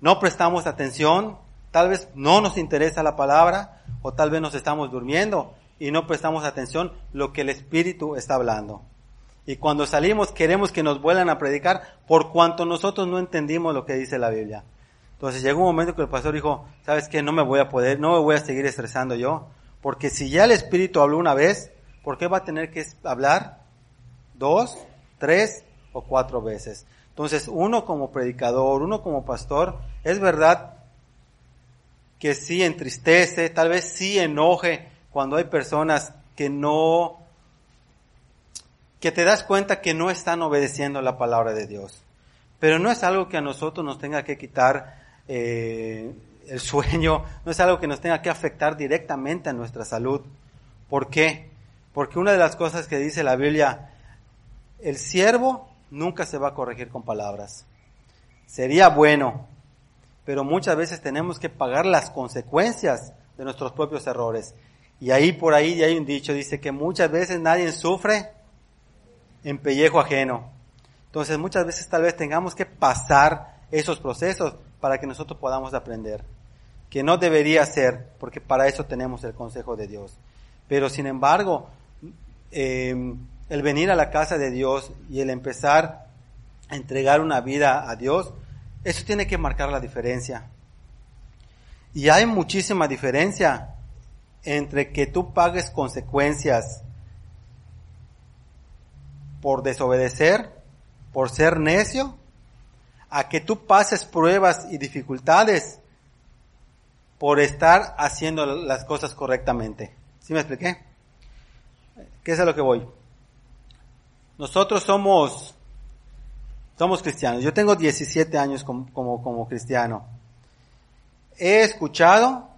no prestamos atención, tal vez no nos interesa la palabra o tal vez nos estamos durmiendo y no prestamos atención lo que el Espíritu está hablando. Y cuando salimos queremos que nos vuelvan a predicar por cuanto nosotros no entendimos lo que dice la Biblia. Entonces llegó un momento que el pastor dijo, ¿sabes qué? No me voy a poder, no me voy a seguir estresando yo. Porque si ya el Espíritu habló una vez, ¿por qué va a tener que hablar dos, tres o cuatro veces? Entonces uno como predicador, uno como pastor, es verdad que sí entristece, tal vez sí enoje cuando hay personas que no que te das cuenta que no están obedeciendo la palabra de Dios. Pero no es algo que a nosotros nos tenga que quitar eh, el sueño, no es algo que nos tenga que afectar directamente a nuestra salud. ¿Por qué? Porque una de las cosas que dice la Biblia, el siervo nunca se va a corregir con palabras. Sería bueno, pero muchas veces tenemos que pagar las consecuencias de nuestros propios errores. Y ahí por ahí hay un dicho, dice que muchas veces nadie sufre en pellejo ajeno. Entonces muchas veces tal vez tengamos que pasar esos procesos para que nosotros podamos aprender. Que no debería ser, porque para eso tenemos el consejo de Dios. Pero sin embargo, em, el venir a la casa de Dios y el empezar a entregar una vida a Dios, eso tiene que marcar la diferencia. Y hay muchísima diferencia entre que tú pagues consecuencias por desobedecer, por ser necio, a que tú pases pruebas y dificultades por estar haciendo las cosas correctamente. ¿Sí me expliqué? ¿Qué es a lo que voy? Nosotros somos, somos cristianos. Yo tengo 17 años como, como, cristiano. He escuchado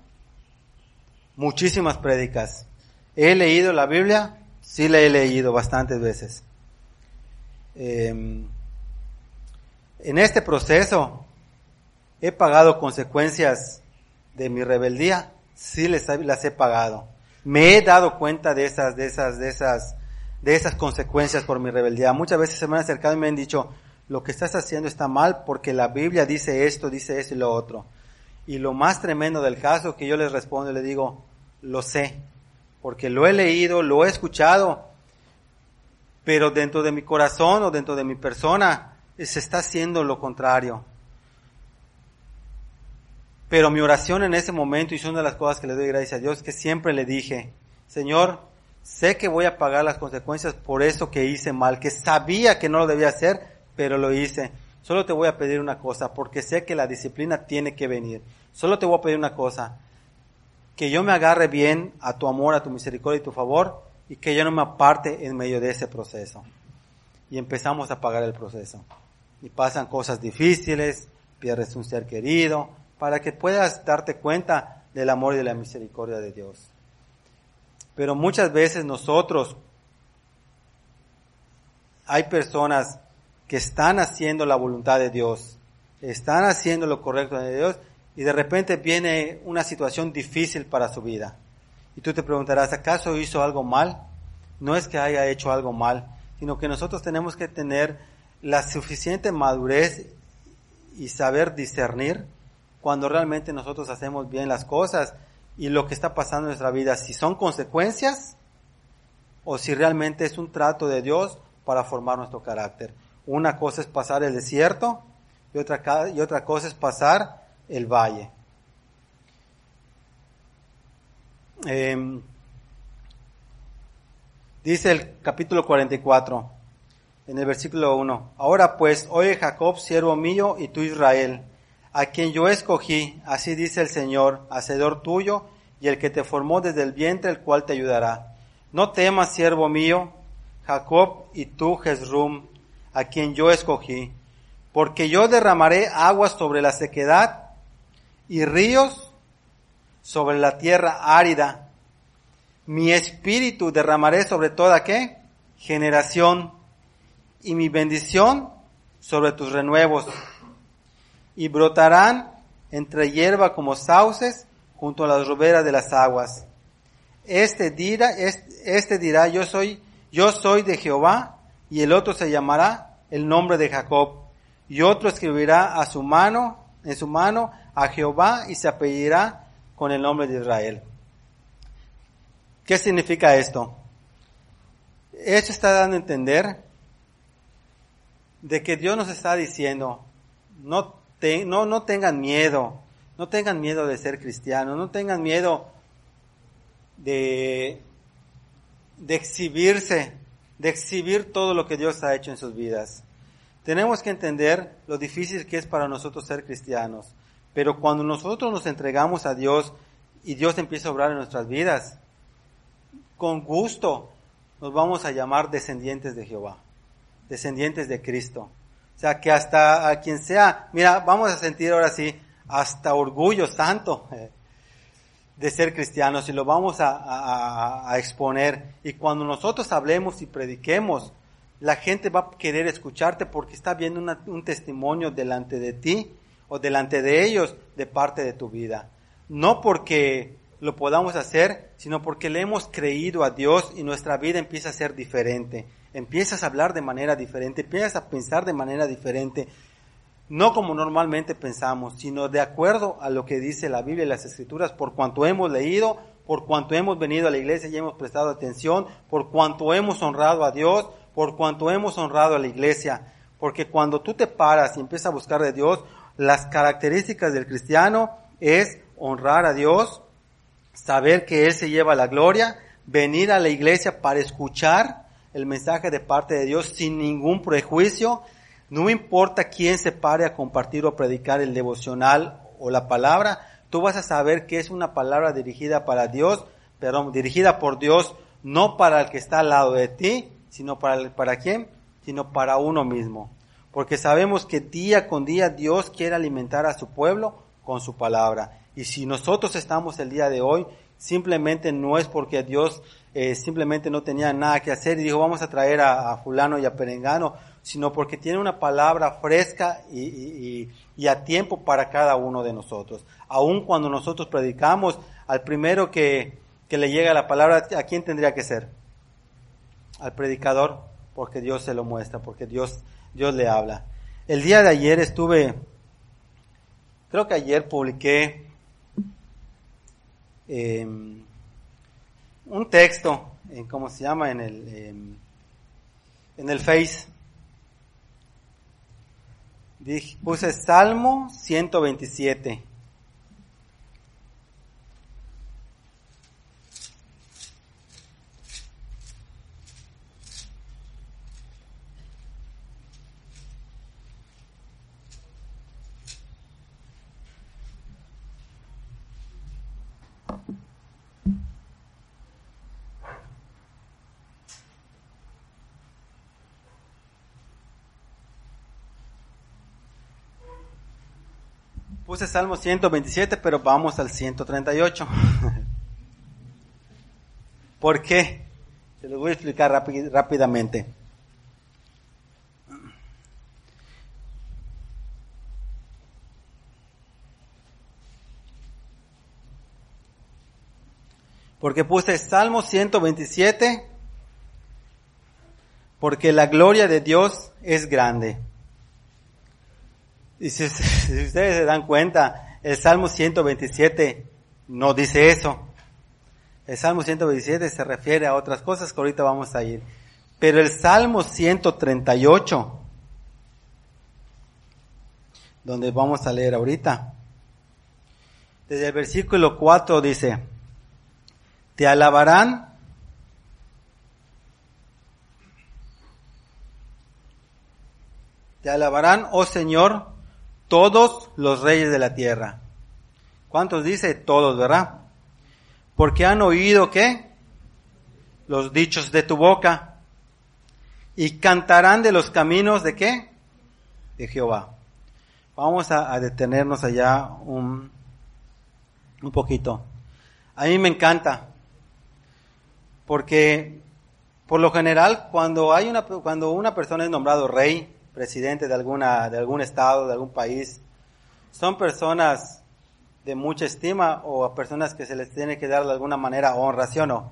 muchísimas prédicas. He leído la Biblia, sí la he leído bastantes veces. Em, en este proceso he pagado consecuencias de mi rebeldía, sí les, las he pagado. Me he dado cuenta de esas, de esas, de esas, de esas consecuencias por mi rebeldía. Muchas veces se me han acercado y me han dicho, lo que estás haciendo está mal porque la Biblia dice esto, dice esto y lo otro. Y lo más tremendo del caso que yo les respondo, le digo, lo sé, porque lo he leído, lo he escuchado, pero dentro de mi corazón o dentro de mi persona se está haciendo lo contrario. Pero mi oración en ese momento, y es una de las cosas que le doy gracias a Dios, que siempre le dije, Señor, sé que voy a pagar las consecuencias por eso que hice mal, que sabía que no lo debía hacer, pero lo hice. Solo te voy a pedir una cosa, porque sé que la disciplina tiene que venir. Solo te voy a pedir una cosa, que yo me agarre bien a tu amor, a tu misericordia y tu favor, y que yo no me aparte en medio de ese proceso. Y empezamos a pagar el proceso. Y pasan cosas difíciles, pierdes un ser querido, para que puedas darte cuenta del amor y de la misericordia de Dios. Pero muchas veces nosotros, hay personas que están haciendo la voluntad de Dios, están haciendo lo correcto de Dios, y de repente viene una situación difícil para su vida y tú te preguntarás, ¿acaso hizo algo mal? No es que haya hecho algo mal, sino que nosotros tenemos que tener la suficiente madurez y saber discernir cuando realmente nosotros hacemos bien las cosas y lo que está pasando en nuestra vida, si son consecuencias o si realmente es un trato de Dios para formar nuestro carácter. Una cosa es pasar el desierto y otra, y otra cosa es pasar el valle. Em, dice el capítulo 44, en el versículo 1. Ahora pues, oye Jacob, siervo mío, y tú Israel, a quien yo escogí, así dice el Señor, hacedor tuyo, y el que te formó desde el vientre, el cual te ayudará. No temas, siervo mío, Jacob, y tú, Jezrum, a quien yo escogí, porque yo derramaré aguas sobre la sequedad y ríos sobre la tierra árida. Mi espíritu derramaré sobre toda qué? Generación y mi bendición sobre tus renuevos. Y brotarán entre hierba como sauces junto a las roberas de las aguas. Este dirá, este, este dirá, yo soy, yo soy de Jehová, y el otro se llamará el nombre de Jacob, y otro escribirá a su mano, en su mano, a Jehová, y se apellidará con el nombre de Israel. ¿Qué significa esto? Esto está dando a entender de que Dios nos está diciendo, no, no, no tengan miedo, no tengan miedo de ser cristianos, no tengan miedo de, de exhibirse, de exhibir todo lo que Dios ha hecho en sus vidas. Tenemos que entender lo difícil que es para nosotros ser cristianos, pero cuando nosotros nos entregamos a Dios y Dios empieza a obrar en nuestras vidas, con gusto nos vamos a llamar descendientes de Jehová descendientes de Cristo. O sea, que hasta a quien sea, mira, vamos a sentir ahora sí, hasta orgullo santo eh, de ser cristianos y lo vamos a, exponer. Y cuando nosotros hablemos y prediquemos, la gente va a querer escucharte porque está viendo un testimonio delante de ti o delante de ellos de parte de tu vida. No porque lo podamos hacer, sino porque le hemos creído a Dios y nuestra vida empieza a ser diferente empiezas a hablar de manera diferente, empiezas a pensar de manera diferente, no como normalmente pensamos, sino de acuerdo a lo que dice la Biblia y las Escrituras, por cuanto hemos leído, por cuanto hemos venido a la iglesia y hemos prestado atención, por cuanto hemos honrado a Dios, por cuanto hemos honrado a la iglesia. Porque cuando tú te paras y empiezas a buscar de Dios, las características del cristiano es honrar a Dios, saber que Él se lleva la gloria, venir a la iglesia para escuchar el mensaje de parte de Dios sin ningún prejuicio. No importa quién se pare a compartir o predicar el devocional o la palabra, tú vas a saber que es una palabra dirigida para Dios, perdón, dirigida por Dios, no para el que está al lado de ti, sino para, para quién, sino para uno mismo. Porque sabemos que día con día Dios quiere alimentar a su pueblo con su palabra. Y si nosotros estamos el día de hoy, simplemente no es porque Dios eh, simplemente no tenía nada que hacer y dijo vamos a traer a, fulano y a perengano, sino porque tiene una palabra fresca y, a tiempo para cada uno de nosotros. Aun cuando nosotros predicamos, al primero que, que le llega la palabra, ¿a quién tendría que ser? Al predicador, porque Dios se lo muestra, porque Dios, Dios le habla. El día de ayer estuve, creo que ayer publiqué eh, un texto, en ¿cómo se llama? En el, em, en el Face. Dije, puse Salmo 127. Puse Salmo 127, pero vamos al 138. ¿Por qué? Se los voy a explicar rápidamente. Porque puse Salmo 127, porque la gloria de Dios es grande. Y si, ustedes se dan cuenta, el Salmo 127 no dice eso. El Salmo 127 se refiere a otras cosas que ahorita vamos a ir. Pero el Salmo 138, donde vamos a leer ahorita, desde el versículo 4 dice, te alabarán Te alabarán, oh Señor, todos los reyes de la tierra. ¿Cuántos dice? Todos, ¿verdad? Porque han oído qué? Los dichos de tu boca. Y cantarán de los caminos de qué? De Jehová. Vamos a, detenernos allá un, un poquito. A mí me encanta. Porque por lo general, cuando hay una, cuando una persona es nombrado rey, presidente de alguna, de algún estado, de algún país, son personas de mucha estima o a personas que se les tiene que dar de alguna manera honra, ¿sí o no?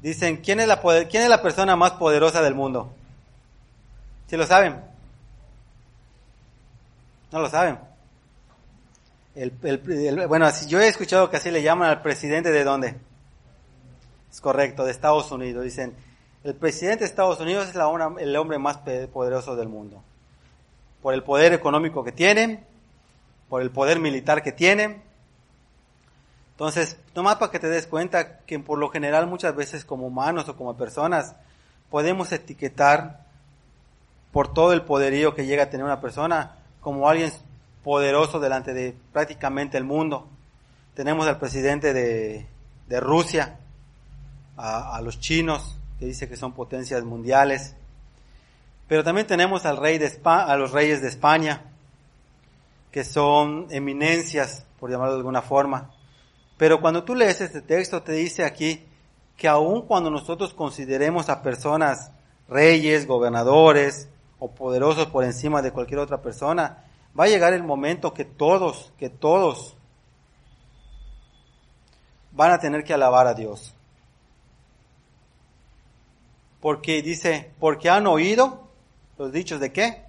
Dicen, ¿quién es la, quién es la persona más poderosa del mundo? ¿Sí lo saben? ¿No lo saben? El, bueno, yo he escuchado que así le llaman al presidente de dónde? Es correcto, de Estados Unidos. Dicen, el presidente de Estados Unidos es la, el hombre más poderoso del mundo. Por el poder económico que tiene, por el poder militar que tiene. Entonces, nomás para que te des cuenta que por lo general muchas veces como humanos o como personas podemos etiquetar por todo el poderío que llega a tener una persona como alguien poderoso delante de prácticamente el mundo. Tenemos al presidente de, de Rusia, a, los chinos, que dice que son potencias mundiales. Pero también tenemos al rey de a los reyes de España, que son eminencias, por llamarlo de alguna forma. Pero cuando tú lees este texto, te dice aquí que aun cuando nosotros consideremos a personas reyes, gobernadores o poderosos por encima de cualquier otra persona, va a llegar el momento que todos, que todos van a tener que alabar a Dios. Porque dice, porque han oído los dichos de qué?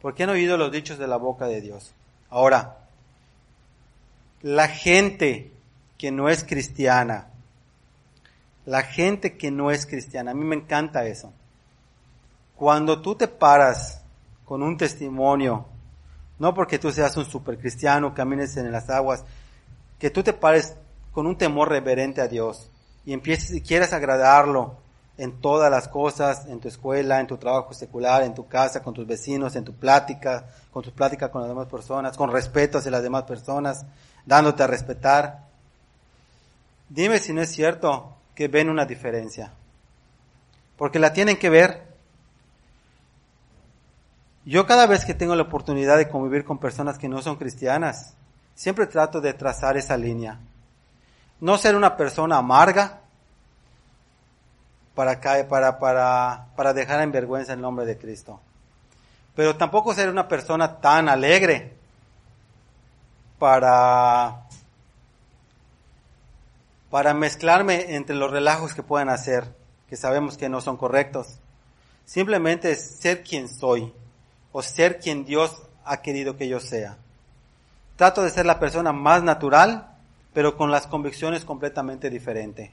Porque han oído los dichos de la boca de Dios. Ahora, la gente que no es cristiana, la gente que no es cristiana, a mí me encanta eso. Cuando tú te paras con un testimonio, no porque tú seas un super cristiano, camines en las aguas, que tú te pares con un temor reverente a Dios y empieces y quieras agradarlo en todas las cosas, en tu escuela, en tu trabajo secular, en tu casa, con tus vecinos, en tu plática, con tus pláticas con las demás personas, con respeto hacia las demás personas, dándote a respetar. Dime si no es cierto que ven una diferencia. Porque la tienen que ver. Yo cada vez que tengo la oportunidad de convivir con personas que no son cristianas, siempre trato de trazar esa línea. No ser una persona amarga, para, para, para, para dejar en vergüenza el nombre de Cristo. Pero tampoco ser una persona tan alegre para, para mezclarme entre los relajos que puedan hacer, que sabemos que no son correctos. Simplemente ser quien soy o ser quien Dios ha querido que yo sea. Trato de ser la persona más natural, pero con las convicciones completamente diferentes.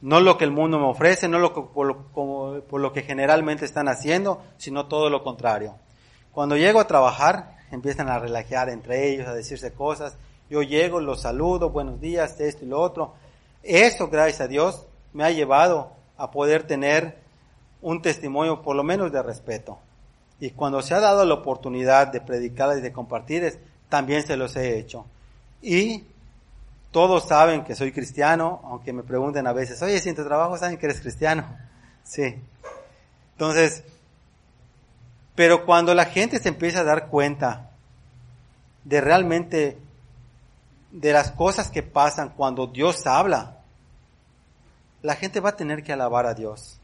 No lo que el mundo me ofrece, no lo que, por, lo, por lo que generalmente están haciendo, sino todo lo contrario. Cuando llego a trabajar, empiezan a relajar entre ellos, a decirse cosas. Yo llego, los saludo, buenos días, esto y lo otro. Eso, gracias a Dios, me ha llevado a poder tener un testimonio por lo menos de respeto. Y cuando se ha dado la oportunidad de predicar y de compartir, también se los he hecho. Y todos saben que soy cristiano, aunque me pregunten a veces, oye, si en tu trabajo saben que eres cristiano. Sí. Entonces, pero cuando la gente se empieza a dar cuenta de realmente de las cosas que pasan cuando Dios habla, la gente va a tener que alabar a Dios.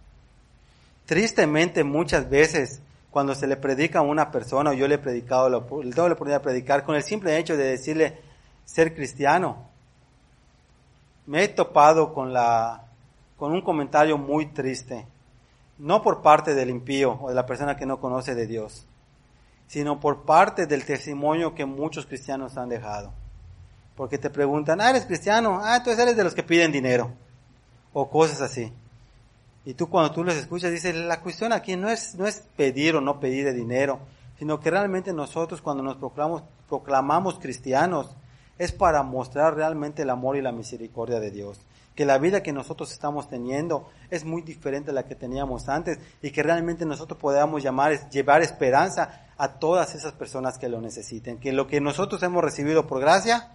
Tristemente muchas veces cuando se le predica a una persona, o yo le he predicado, le tengo la oportunidad de predicar, con el simple hecho de decirle ser cristiano, me he topado con la con un comentario muy triste, no por parte del impío o de la persona que no conoce de Dios, sino por parte del testimonio que muchos cristianos han dejado. Porque te preguntan, ah, eres cristiano, ah, tú eres de los que piden dinero, o cosas así. Y tú cuando tú les escuchas dices, la cuestión aquí no es, no es pedir o no pedir de dinero, sino que realmente nosotros cuando nos proclamamos, proclamamos cristianos, es para mostrar realmente el amor y la misericordia de Dios. que la vida que nosotros estamos teniendo es muy diferente a la que teníamos antes y que realmente nosotros podamos llamar, llevar esperanza a todas esas personas que lo necesiten. Que lo que nosotros hemos recibido por gracia,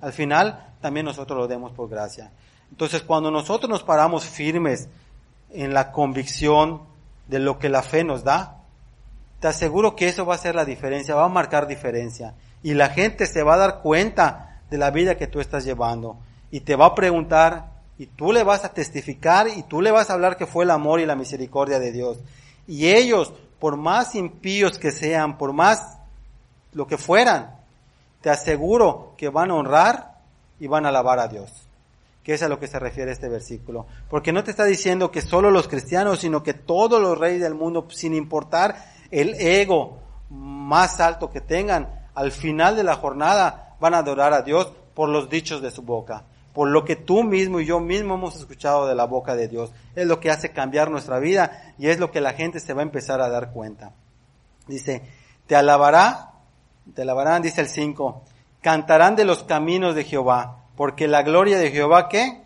al final también nosotros lo demos por gracia. Entonces cuando nosotros nos paramos firmes en la convicción de lo que la fe nos da, te aseguro que eso va a ser la diferencia, va a marcar diferencia. Y la gente se va a dar cuenta de la vida que tú estás llevando y te va a preguntar y tú le vas a testificar y tú le vas a hablar que fue el amor y la misericordia de Dios. Y ellos, por más impíos que sean, por más lo que fueran, te aseguro que van a honrar y van a alabar a Dios. Que es a lo que se refiere este versículo. Porque no te está diciendo que solo los cristianos, sino que todos los reyes del mundo, sin importar el ego más alto que tengan, al final de la jornada van a adorar a Dios por los dichos de su boca por lo que tú mismo y yo mismo hemos escuchado de la boca de Dios. Es lo que hace cambiar nuestra vida y es lo que la gente se va a empezar a dar cuenta. Dice, te alabará, te alabarán, dice el 5, cantarán de los caminos de Jehová, porque la gloria de Jehová, ¿qué?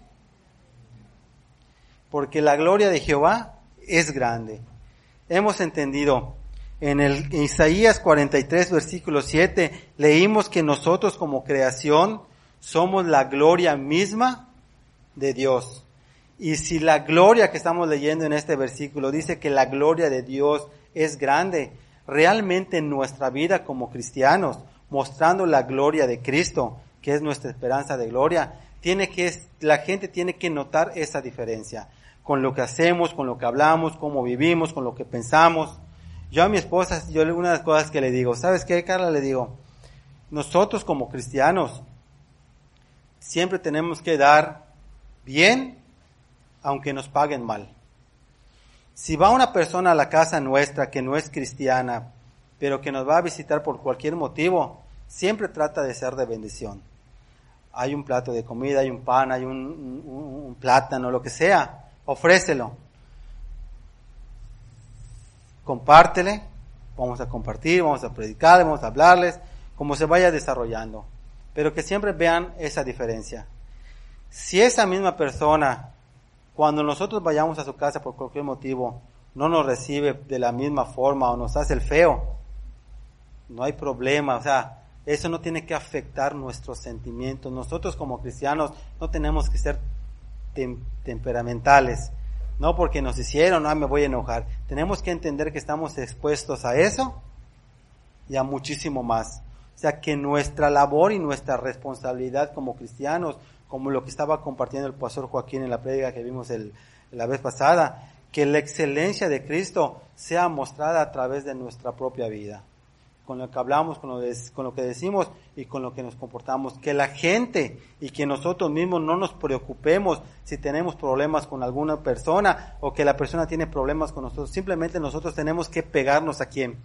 Porque la gloria de Jehová es grande. Hemos entendido en el Isaías 43, versículo 7, leímos que nosotros como creación somos la gloria misma de Dios. Y si la gloria que estamos leyendo en este versículo dice que la gloria de Dios es grande, realmente en nuestra vida como cristianos, mostrando la gloria de Cristo, que es nuestra esperanza de gloria, tiene que, la gente tiene que notar esa diferencia con lo que hacemos, con lo que hablamos, cómo vivimos, con lo que pensamos. Yo a mi esposa, yo una de las cosas que le digo, ¿sabes qué, Carla? Le digo, nosotros como cristianos siempre tenemos que dar bien, aunque nos paguen mal. Si va una persona a la casa nuestra que no es cristiana, pero que nos va a visitar por cualquier motivo, siempre trata de ser de bendición. Hay un plato de comida, hay un pan, hay un, plátano, lo que sea, ofrécelo. Compártele, vamos a compartir, vamos a predicar, vamos a hablarles, como se vaya desarrollando pero que siempre vean esa diferencia. Si esa misma persona, cuando nosotros vayamos a su casa por cualquier motivo, no nos recibe de la misma forma o nos hace el feo, no hay problema, o sea, eso no tiene que afectar nuestros sentimientos. Nosotros como cristianos no tenemos que ser temperamentales, no porque nos hicieron, no me voy a enojar. Tenemos que entender que estamos expuestos a eso y a muchísimo más. O sea, que nuestra labor y nuestra responsabilidad como cristianos, como lo que estaba compartiendo el pastor Joaquín en la prédica que vimos el, la vez pasada, que la excelencia de Cristo sea mostrada a través de nuestra propia vida, con lo que hablamos, con lo, con lo que decimos y con lo que nos comportamos. Que la gente y que nosotros mismos no nos preocupemos si tenemos problemas con alguna persona o que la persona tiene problemas con nosotros. Simplemente nosotros tenemos que pegarnos a quién?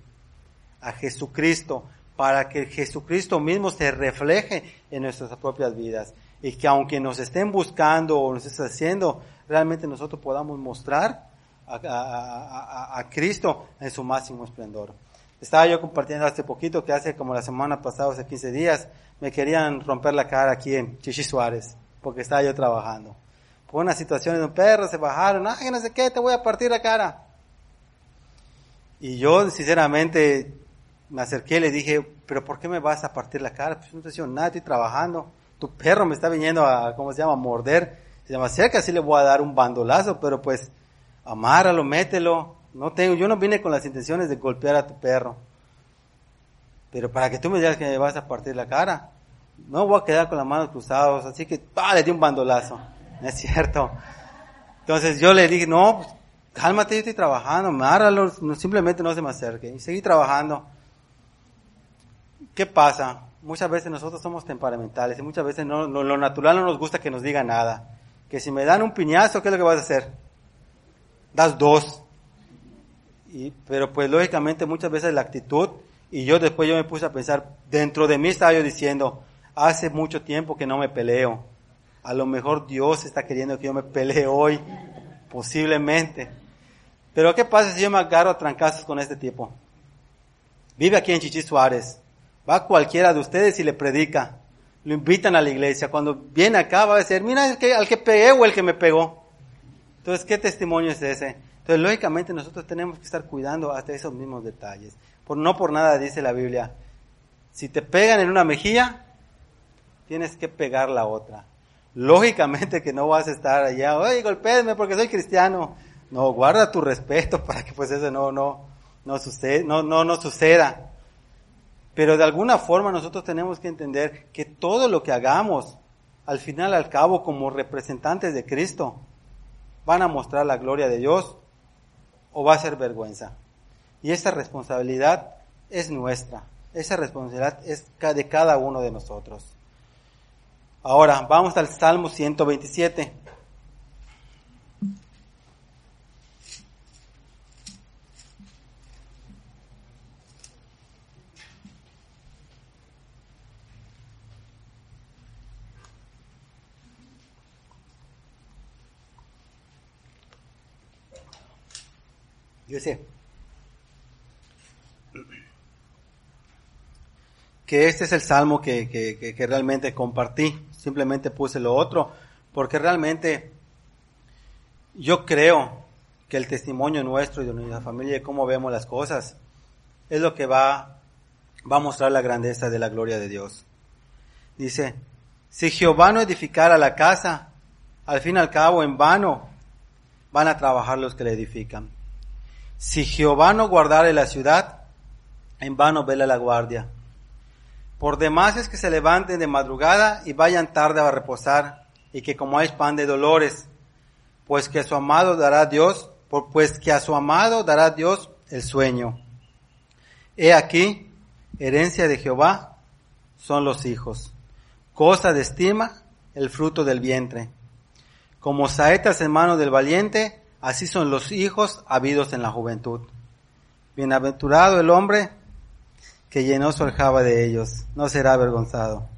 A Jesucristo para que Jesucristo mismo se refleje en nuestras propias vidas y que aunque nos estén buscando o nos estén haciendo, realmente nosotros podamos mostrar a, Cristo en su máximo esplendor. Estaba yo compartiendo hace poquito que hace como la semana pasada, hace 15 días, me querían romper la cara aquí en Chichi Suárez, porque estaba yo trabajando. Por una situación de un perro, se bajaron, ay, no sé qué, te voy a partir la cara. Y yo, sinceramente, me acerqué y le dije, pero ¿por qué me vas a partir la cara? Pues no te digo nada, estoy trabajando. Tu perro me está viniendo a, ¿cómo se llama? morder. Se llama cerca, así le voy a dar un bandolazo, pero pues amárralo, mételo. No tengo, yo no vine con las intenciones de golpear a tu perro. Pero para que tú me digas que me vas a partir la cara, no voy a quedar con las manos cruzadas, así que ¡pah! le di un bandolazo. No es cierto. Entonces yo le dije, no, pues, cálmate, yo estoy trabajando, amárralo, simplemente no se me acerque. Y seguí trabajando. ¿Qué pasa? Muchas veces nosotros somos temperamentales y muchas veces no, lo, natural no nos gusta que nos diga nada. Que si me dan un piñazo, ¿qué es lo que vas a hacer? Das dos. Y, pero pues lógicamente muchas veces la actitud, y yo después yo me puse a pensar, dentro de mí estaba yo diciendo, hace mucho tiempo que no me peleo. A lo mejor Dios está queriendo que yo me pelee hoy, posiblemente. Pero ¿qué pasa si yo me agarro a trancazos con este tipo? Vive aquí en Chichi Suárez. Va cualquiera de ustedes y le predica. lo invitan a la iglesia. Cuando viene acá va a decir, mira el que, al que pegué o el que me pegó. Entonces, ¿qué testimonio es ese? Entonces, lógicamente nosotros tenemos que estar cuidando hasta esos mismos detalles. Por, no por nada dice la Biblia, si te pegan en una mejilla, tienes que pegar la otra. Lógicamente que no vas a estar allá, oye, golpéenme porque soy cristiano. No, guarda tu respeto para que pues eso no, no, no, sucede, no, no, no suceda. Pero de alguna forma nosotros tenemos que entender que todo lo que hagamos, al final, al cabo, como representantes de Cristo, van a mostrar la gloria de Dios o va a ser vergüenza. Y esa responsabilidad es nuestra. Esa responsabilidad es de cada uno de nosotros. Ahora, vamos al Salmo 127. Yo sé que este es el salmo que, que, que, realmente compartí. Simplemente puse lo otro, porque realmente yo creo que el testimonio nuestro y de nuestra familia, de cómo vemos las cosas, es lo que va, va a mostrar la grandeza de la gloria de Dios. Dice, si Jehová no edificara la casa, al fin y al cabo en vano van a trabajar los que la edifican. Si Jehová no guardare la ciudad, en vano vela la guardia. Por demás es que se levanten de madrugada y vayan tarde a reposar, y que como hay pan de dolores, pues que a su amado dará Dios, pues que a su amado dará Dios el sueño. He aquí, herencia de Jehová son los hijos, cosa de estima el fruto del vientre. Como saetas en mano del valiente, así son los hijos habidos en la juventud. Bienaventurado el hombre que llenó su aljaba de ellos, no será avergonzado.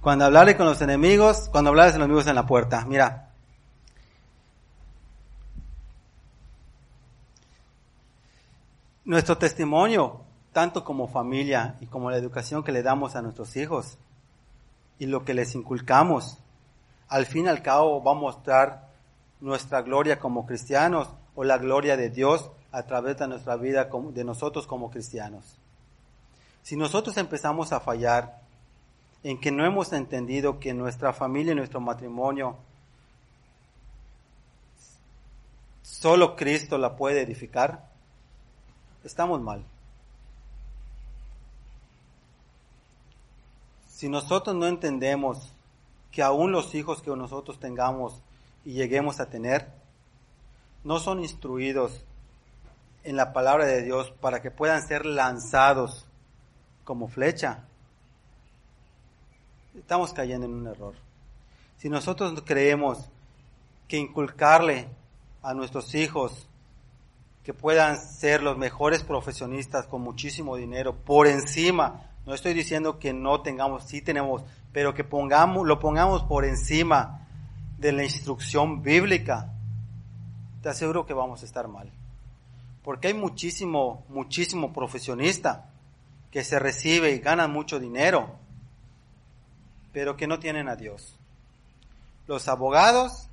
Cuando hablare con los enemigos, cuando hablares con los enemigos en la puerta, mira. Nuestro testimonio, tanto como familia y como la educación que le damos a nuestros hijos y lo que les inculcamos, al fin y al cabo va a mostrar nuestra gloria como cristianos o la gloria de Dios a través de nuestra vida de nosotros como cristianos. Si nosotros empezamos a fallar en que no hemos entendido que nuestra familia y nuestro matrimonio solo Cristo la puede edificar, estamos mal. Si nosotros no entendemos que aún los hijos que nosotros tengamos y lleguemos a tener, no son instruidos en la palabra de Dios para que puedan ser lanzados como flecha, estamos cayendo en un error. Si nosotros creemos que inculcarle a nuestros hijos que puedan ser los mejores profesionistas con muchísimo dinero por encima, no estoy diciendo que no tengamos, sí tenemos, pero que pongamos, lo pongamos por encima de la instrucción bíblica, te aseguro que vamos a estar mal. Porque hay muchísimo, muchísimo profesionista que se recibe y ganan mucho dinero, pero que no tienen a Dios. Los abogados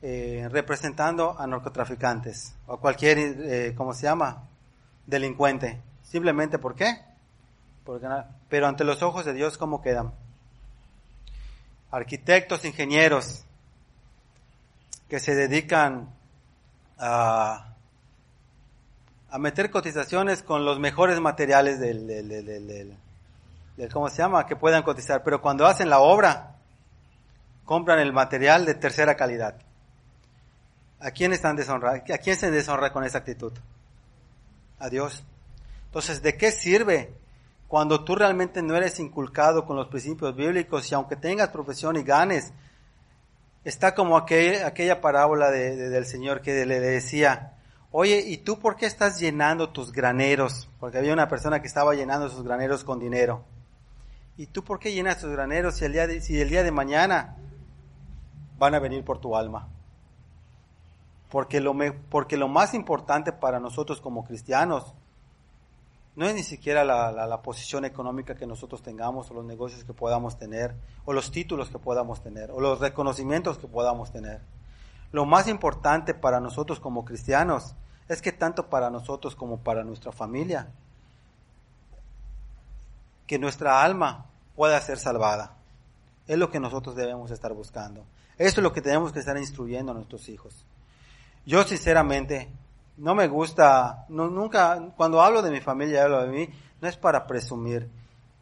eh, representando a narcotraficantes o cualquier, eh, ¿cómo se llama? Delincuente. Simplemente ¿por qué? Porque, pero ante los ojos de Dios, ¿cómo quedan? Arquitectos, ingenieros que se dedican a a meter cotizaciones con los mejores materiales del, del, del, del, ¿cómo se llama? Que puedan cotizar. Pero cuando hacen la obra, compran el material de tercera calidad. ¿A quién están deshonrando? ¿A quién se deshonra con esa actitud? A Dios. Entonces, ¿de qué sirve cuando tú realmente no eres inculcado con los principios bíblicos y aunque tengas profesión y ganes, está como aquella, parábola de, del Señor que le decía, oye, ¿y tú por qué estás llenando tus graneros? Porque había una persona que estaba llenando sus graneros con dinero. ¿Y tú por qué llenas tus graneros si el día de, mañana van a venir por tu alma? Porque lo más importante para nosotros como cristianos no es ni siquiera la, la, posición económica que nosotros tengamos o los negocios que podamos tener o los títulos que podamos tener o los reconocimientos que podamos tener. Lo más importante para nosotros como cristianos es que tanto para nosotros como para nuestra familia, que nuestra alma pueda ser salvada. Es lo que nosotros debemos estar buscando. Eso es lo que tenemos que estar instruyendo a nuestros hijos. Yo sinceramente no me gusta, no, nunca, cuando hablo de mi familia hablo de mí, no es para presumir,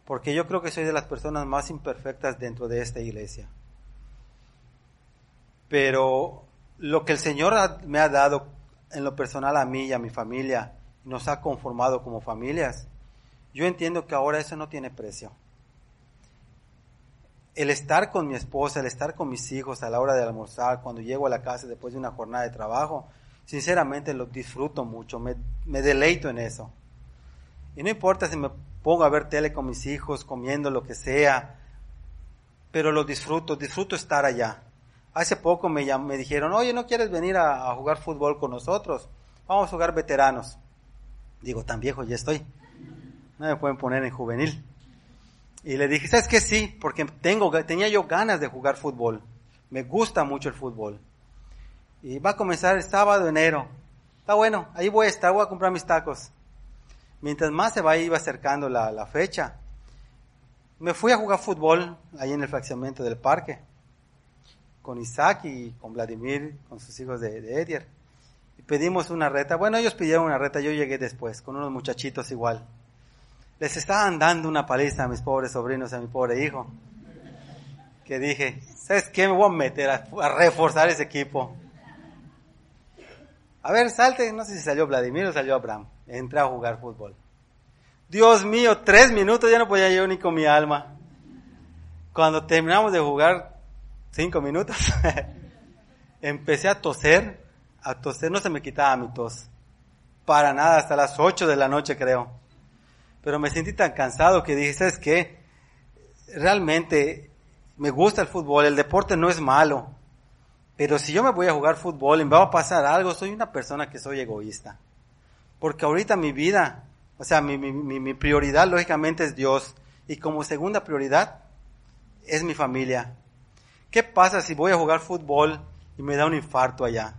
porque yo creo que soy de las personas más imperfectas dentro de esta iglesia. Pero lo que el Señor me ha dado en lo personal a mí y a mi familia, nos ha conformado como familias, yo entiendo que ahora eso no tiene precio. El estar con mi esposa, el estar con mis hijos a la hora de almorzar, cuando llego a la casa después de una jornada de trabajo, sinceramente lo disfruto mucho, me, deleito en eso. Y no importa si me pongo a ver tele con mis hijos, comiendo lo que sea, pero lo disfruto, disfruto estar allá. Hace poco me, me dijeron, oye, ¿no quieres venir a, jugar fútbol con nosotros? Vamos a jugar veteranos. Digo, tan viejo ya estoy. No me pueden poner en juvenil. Y le dije, ¿sabes qué? Sí, porque tengo, tenía yo ganas de jugar fútbol. Me gusta mucho el fútbol. Y va a comenzar el sábado, enero. Está bueno, ahí voy a estar, voy a comprar mis tacos. Mientras más se va, iba acercando la, la fecha. Me fui a jugar fútbol ahí en el fraccionamiento del parque. Con Isaac y con Vladimir, con sus hijos de, de Edier. Y pedimos una reta. Bueno, ellos pidieron una reta, yo llegué después, con unos muchachitos igual. Les estaban dando una paliza a mis pobres sobrinos, a mi pobre hijo. Que dije, ¿sabes qué? Me voy a meter a reforzar ese equipo. A ver, salte, no sé si salió Vladimir o salió Abraham. Entré a jugar fútbol. Dios mío, tres minutos ya no podía yo ni con mi alma. Cuando terminamos de jugar, cinco minutos, empecé a toser, a toser, no se me quitaba mi tos. Para nada, hasta las ocho de la noche creo. Pero me sentí tan cansado que dije, ¿sabes qué? Realmente me gusta el fútbol, el deporte no es malo. Pero si yo me voy a jugar fútbol y me va a pasar algo, soy una persona que soy egoísta. Porque ahorita mi vida, o sea, mi, prioridad lógicamente es Dios. Y como segunda prioridad es mi familia. ¿Qué pasa si voy a jugar fútbol y me da un infarto allá?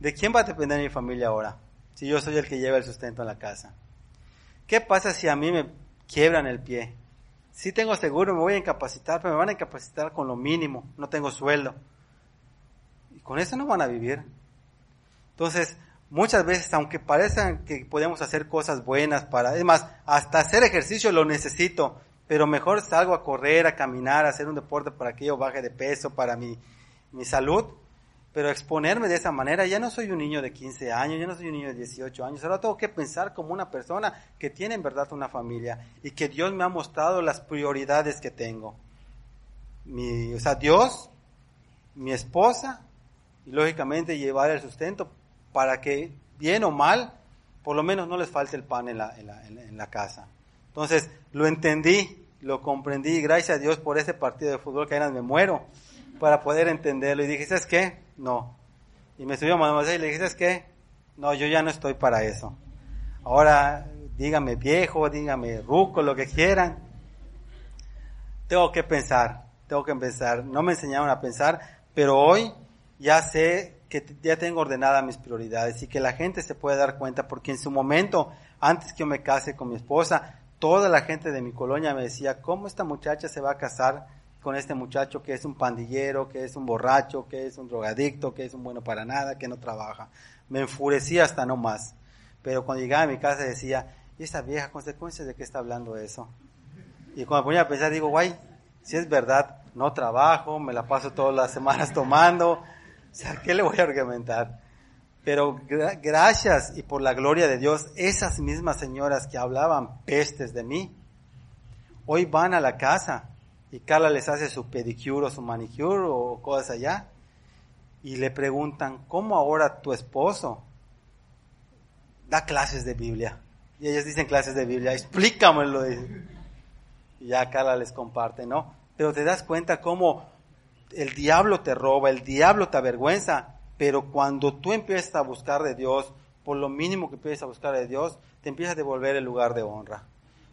¿De quién va a depender mi familia ahora? Si yo soy el que lleva el sustento en la casa. ¿Qué pasa si a mí me quiebran el pie? Si tengo seguro, me voy a incapacitar, pero me van a incapacitar con lo mínimo, no tengo sueldo con eso no van a vivir. Entonces, muchas veces, aunque parezcan que podemos hacer cosas buenas para, es más, hasta hacer ejercicio lo necesito, pero mejor salgo a correr, a caminar, a hacer un deporte para que yo baje de peso, para mi, mi salud, pero exponerme de esa manera, ya no soy un niño de 15 años, ya no soy un niño de 18 años, ahora tengo que pensar como una persona que tiene en verdad una familia y que Dios me ha mostrado las prioridades que tengo. Mi, o sea, Dios, mi esposa y lógicamente llevar el sustento para que, bien o mal, por lo menos no les falte el pan en la, en la, en la casa. Entonces, lo entendí, lo comprendí, gracias a Dios por ese partido de fútbol que apenas me muero para poder entenderlo. Y dije, ¿sabes qué? No. Y me subió a Mademoiselle y le dije, ¿sabes qué? No, yo ya no estoy para eso. Ahora, dígame viejo, dígame ruco, lo que quieran. Tengo que pensar, tengo que pensar. No me enseñaron a pensar, pero hoy ya sé que ya tengo ordenadas mis prioridades y que la gente se puede dar cuenta porque en su momento, antes que yo me case con mi esposa, toda la gente de mi colonia me decía, ¿cómo esta muchacha se va a casar con este muchacho que es un pandillero, que es un borracho, que es un drogadicto, que es un bueno para nada, que no trabaja? Me enfurecía hasta no más. Pero cuando llegaba a mi casa decía, ¿y esa vieja consecuencia de qué está hablando eso? Y cuando me ponía a pensar, digo, guay, si es verdad, no trabajo, me la paso todas las semanas tomando, o sea, ¿qué le voy a argumentar? Pero gracias y por la gloria de Dios, esas mismas señoras que hablaban pestes de mí, hoy van a la casa y Carla les hace su pedicure o su manicure o cosas allá y le preguntan, ¿cómo ahora tu esposo da clases de Biblia? Y ellos dicen clases de Biblia, explícamelo. Y ya Carla les comparte, ¿no? Pero te das cuenta cómo el diablo te roba, el diablo te avergüenza, pero cuando tú empiezas a buscar de Dios, por lo mínimo que empiezas a buscar de Dios, te empieza a devolver el lugar de honra.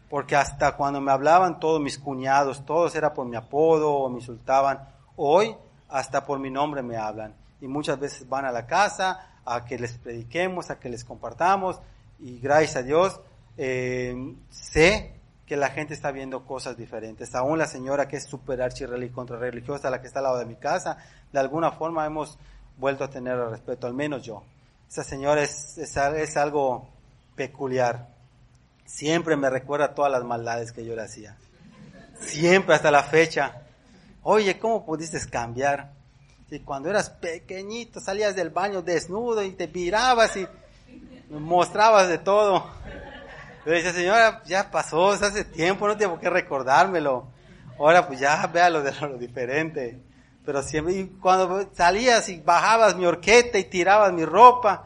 Porque hasta cuando me hablaban todos mis cuñados, todos era por mi apodo o me insultaban, hoy hasta por mi nombre me hablan. Y muchas veces van a la casa a que les prediquemos, a que les compartamos. Y gracias a Dios, eh, sé que la gente está viendo cosas diferentes. Aún la señora que es super contra religiosa, la que está al lado de mi casa, de alguna forma hemos vuelto a tener el respeto, al menos yo. Esa señora es, es, algo peculiar. Siempre me recuerda todas las maldades que yo le hacía. Siempre hasta la fecha. Oye, ¿cómo pudiste cambiar? Si cuando eras pequeñito salías del baño desnudo y te mirabas y mostrabas de todo. Pero dice, señora, ya pasó, hace tiempo, no tengo que recordármelo. Ahora pues ya vea lo de lo diferente. Pero siempre, y cuando salías y bajabas mi horqueta y tirabas mi ropa,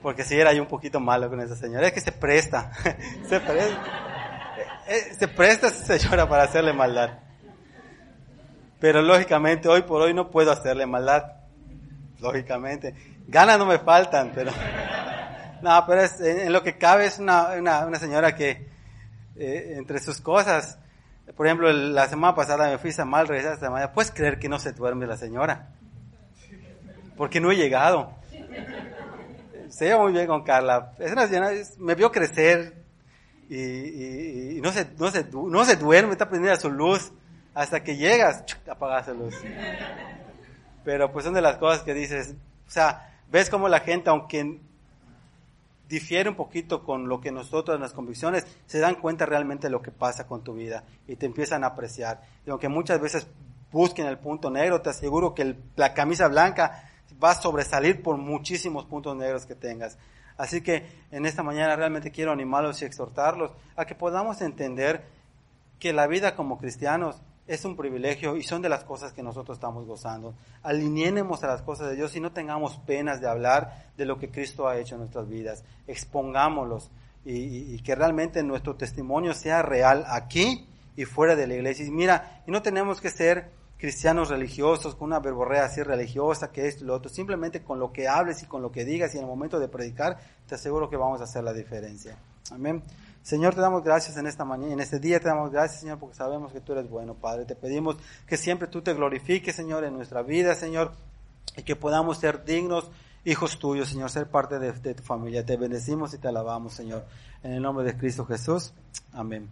porque si era yo un poquito malo con esa señora, es que se presta, se presta, eh, eh, se presta esa señora para hacerle maldad. Pero lógicamente hoy por hoy no puedo hacerle maldad, lógicamente. Ganas no me faltan, pero... No, pero es, en, lo que cabe es una, una, una señora que, eh, entre sus cosas, por ejemplo, la semana pasada me fui a mal, regresé esta mañana. ¿Puedes creer que no se duerme la señora? Porque no he llegado. Se lleva muy bien con Carla. Es una señora, me vio crecer y, y, no, se, no, se, no se duerme, está prendida su luz. Hasta que llegas, apagas la luz. Pero pues son de las cosas que dices, o sea, ves como la gente, aunque difiere un poquito con lo que nosotros en las convicciones, se dan cuenta realmente de lo que pasa con tu vida y te empiezan a apreciar. Y aunque muchas veces busquen el punto negro, te aseguro que la camisa blanca va a sobresalir por muchísimos puntos negros que tengas. Así que en esta mañana realmente quiero animarlos y exhortarlos a que podamos entender que la vida como cristianos es un privilegio y son de las cosas que nosotros estamos gozando. Alineemos a las cosas de Dios y no tengamos penas de hablar de lo que Cristo ha hecho en nuestras vidas. Expongámoslos y, que realmente nuestro testimonio sea real aquí y fuera de la iglesia. Y mira, y no tenemos que ser cristianos religiosos con una verborrea así religiosa que es lo otro. Simplemente con lo que hables y con lo que digas y en el momento de predicar, te aseguro que vamos a hacer la diferencia. Amén. Señor, te damos gracias en esta mañana, en este día te damos gracias, Señor, porque sabemos que tú eres bueno, Padre. Te pedimos que siempre tú te glorifiques, Señor, en nuestra vida, Señor, y que podamos ser dignos hijos tuyos, Señor, ser parte de, de tu familia. Te bendecimos y te alabamos, Señor. En el nombre de Cristo Jesús. Amén.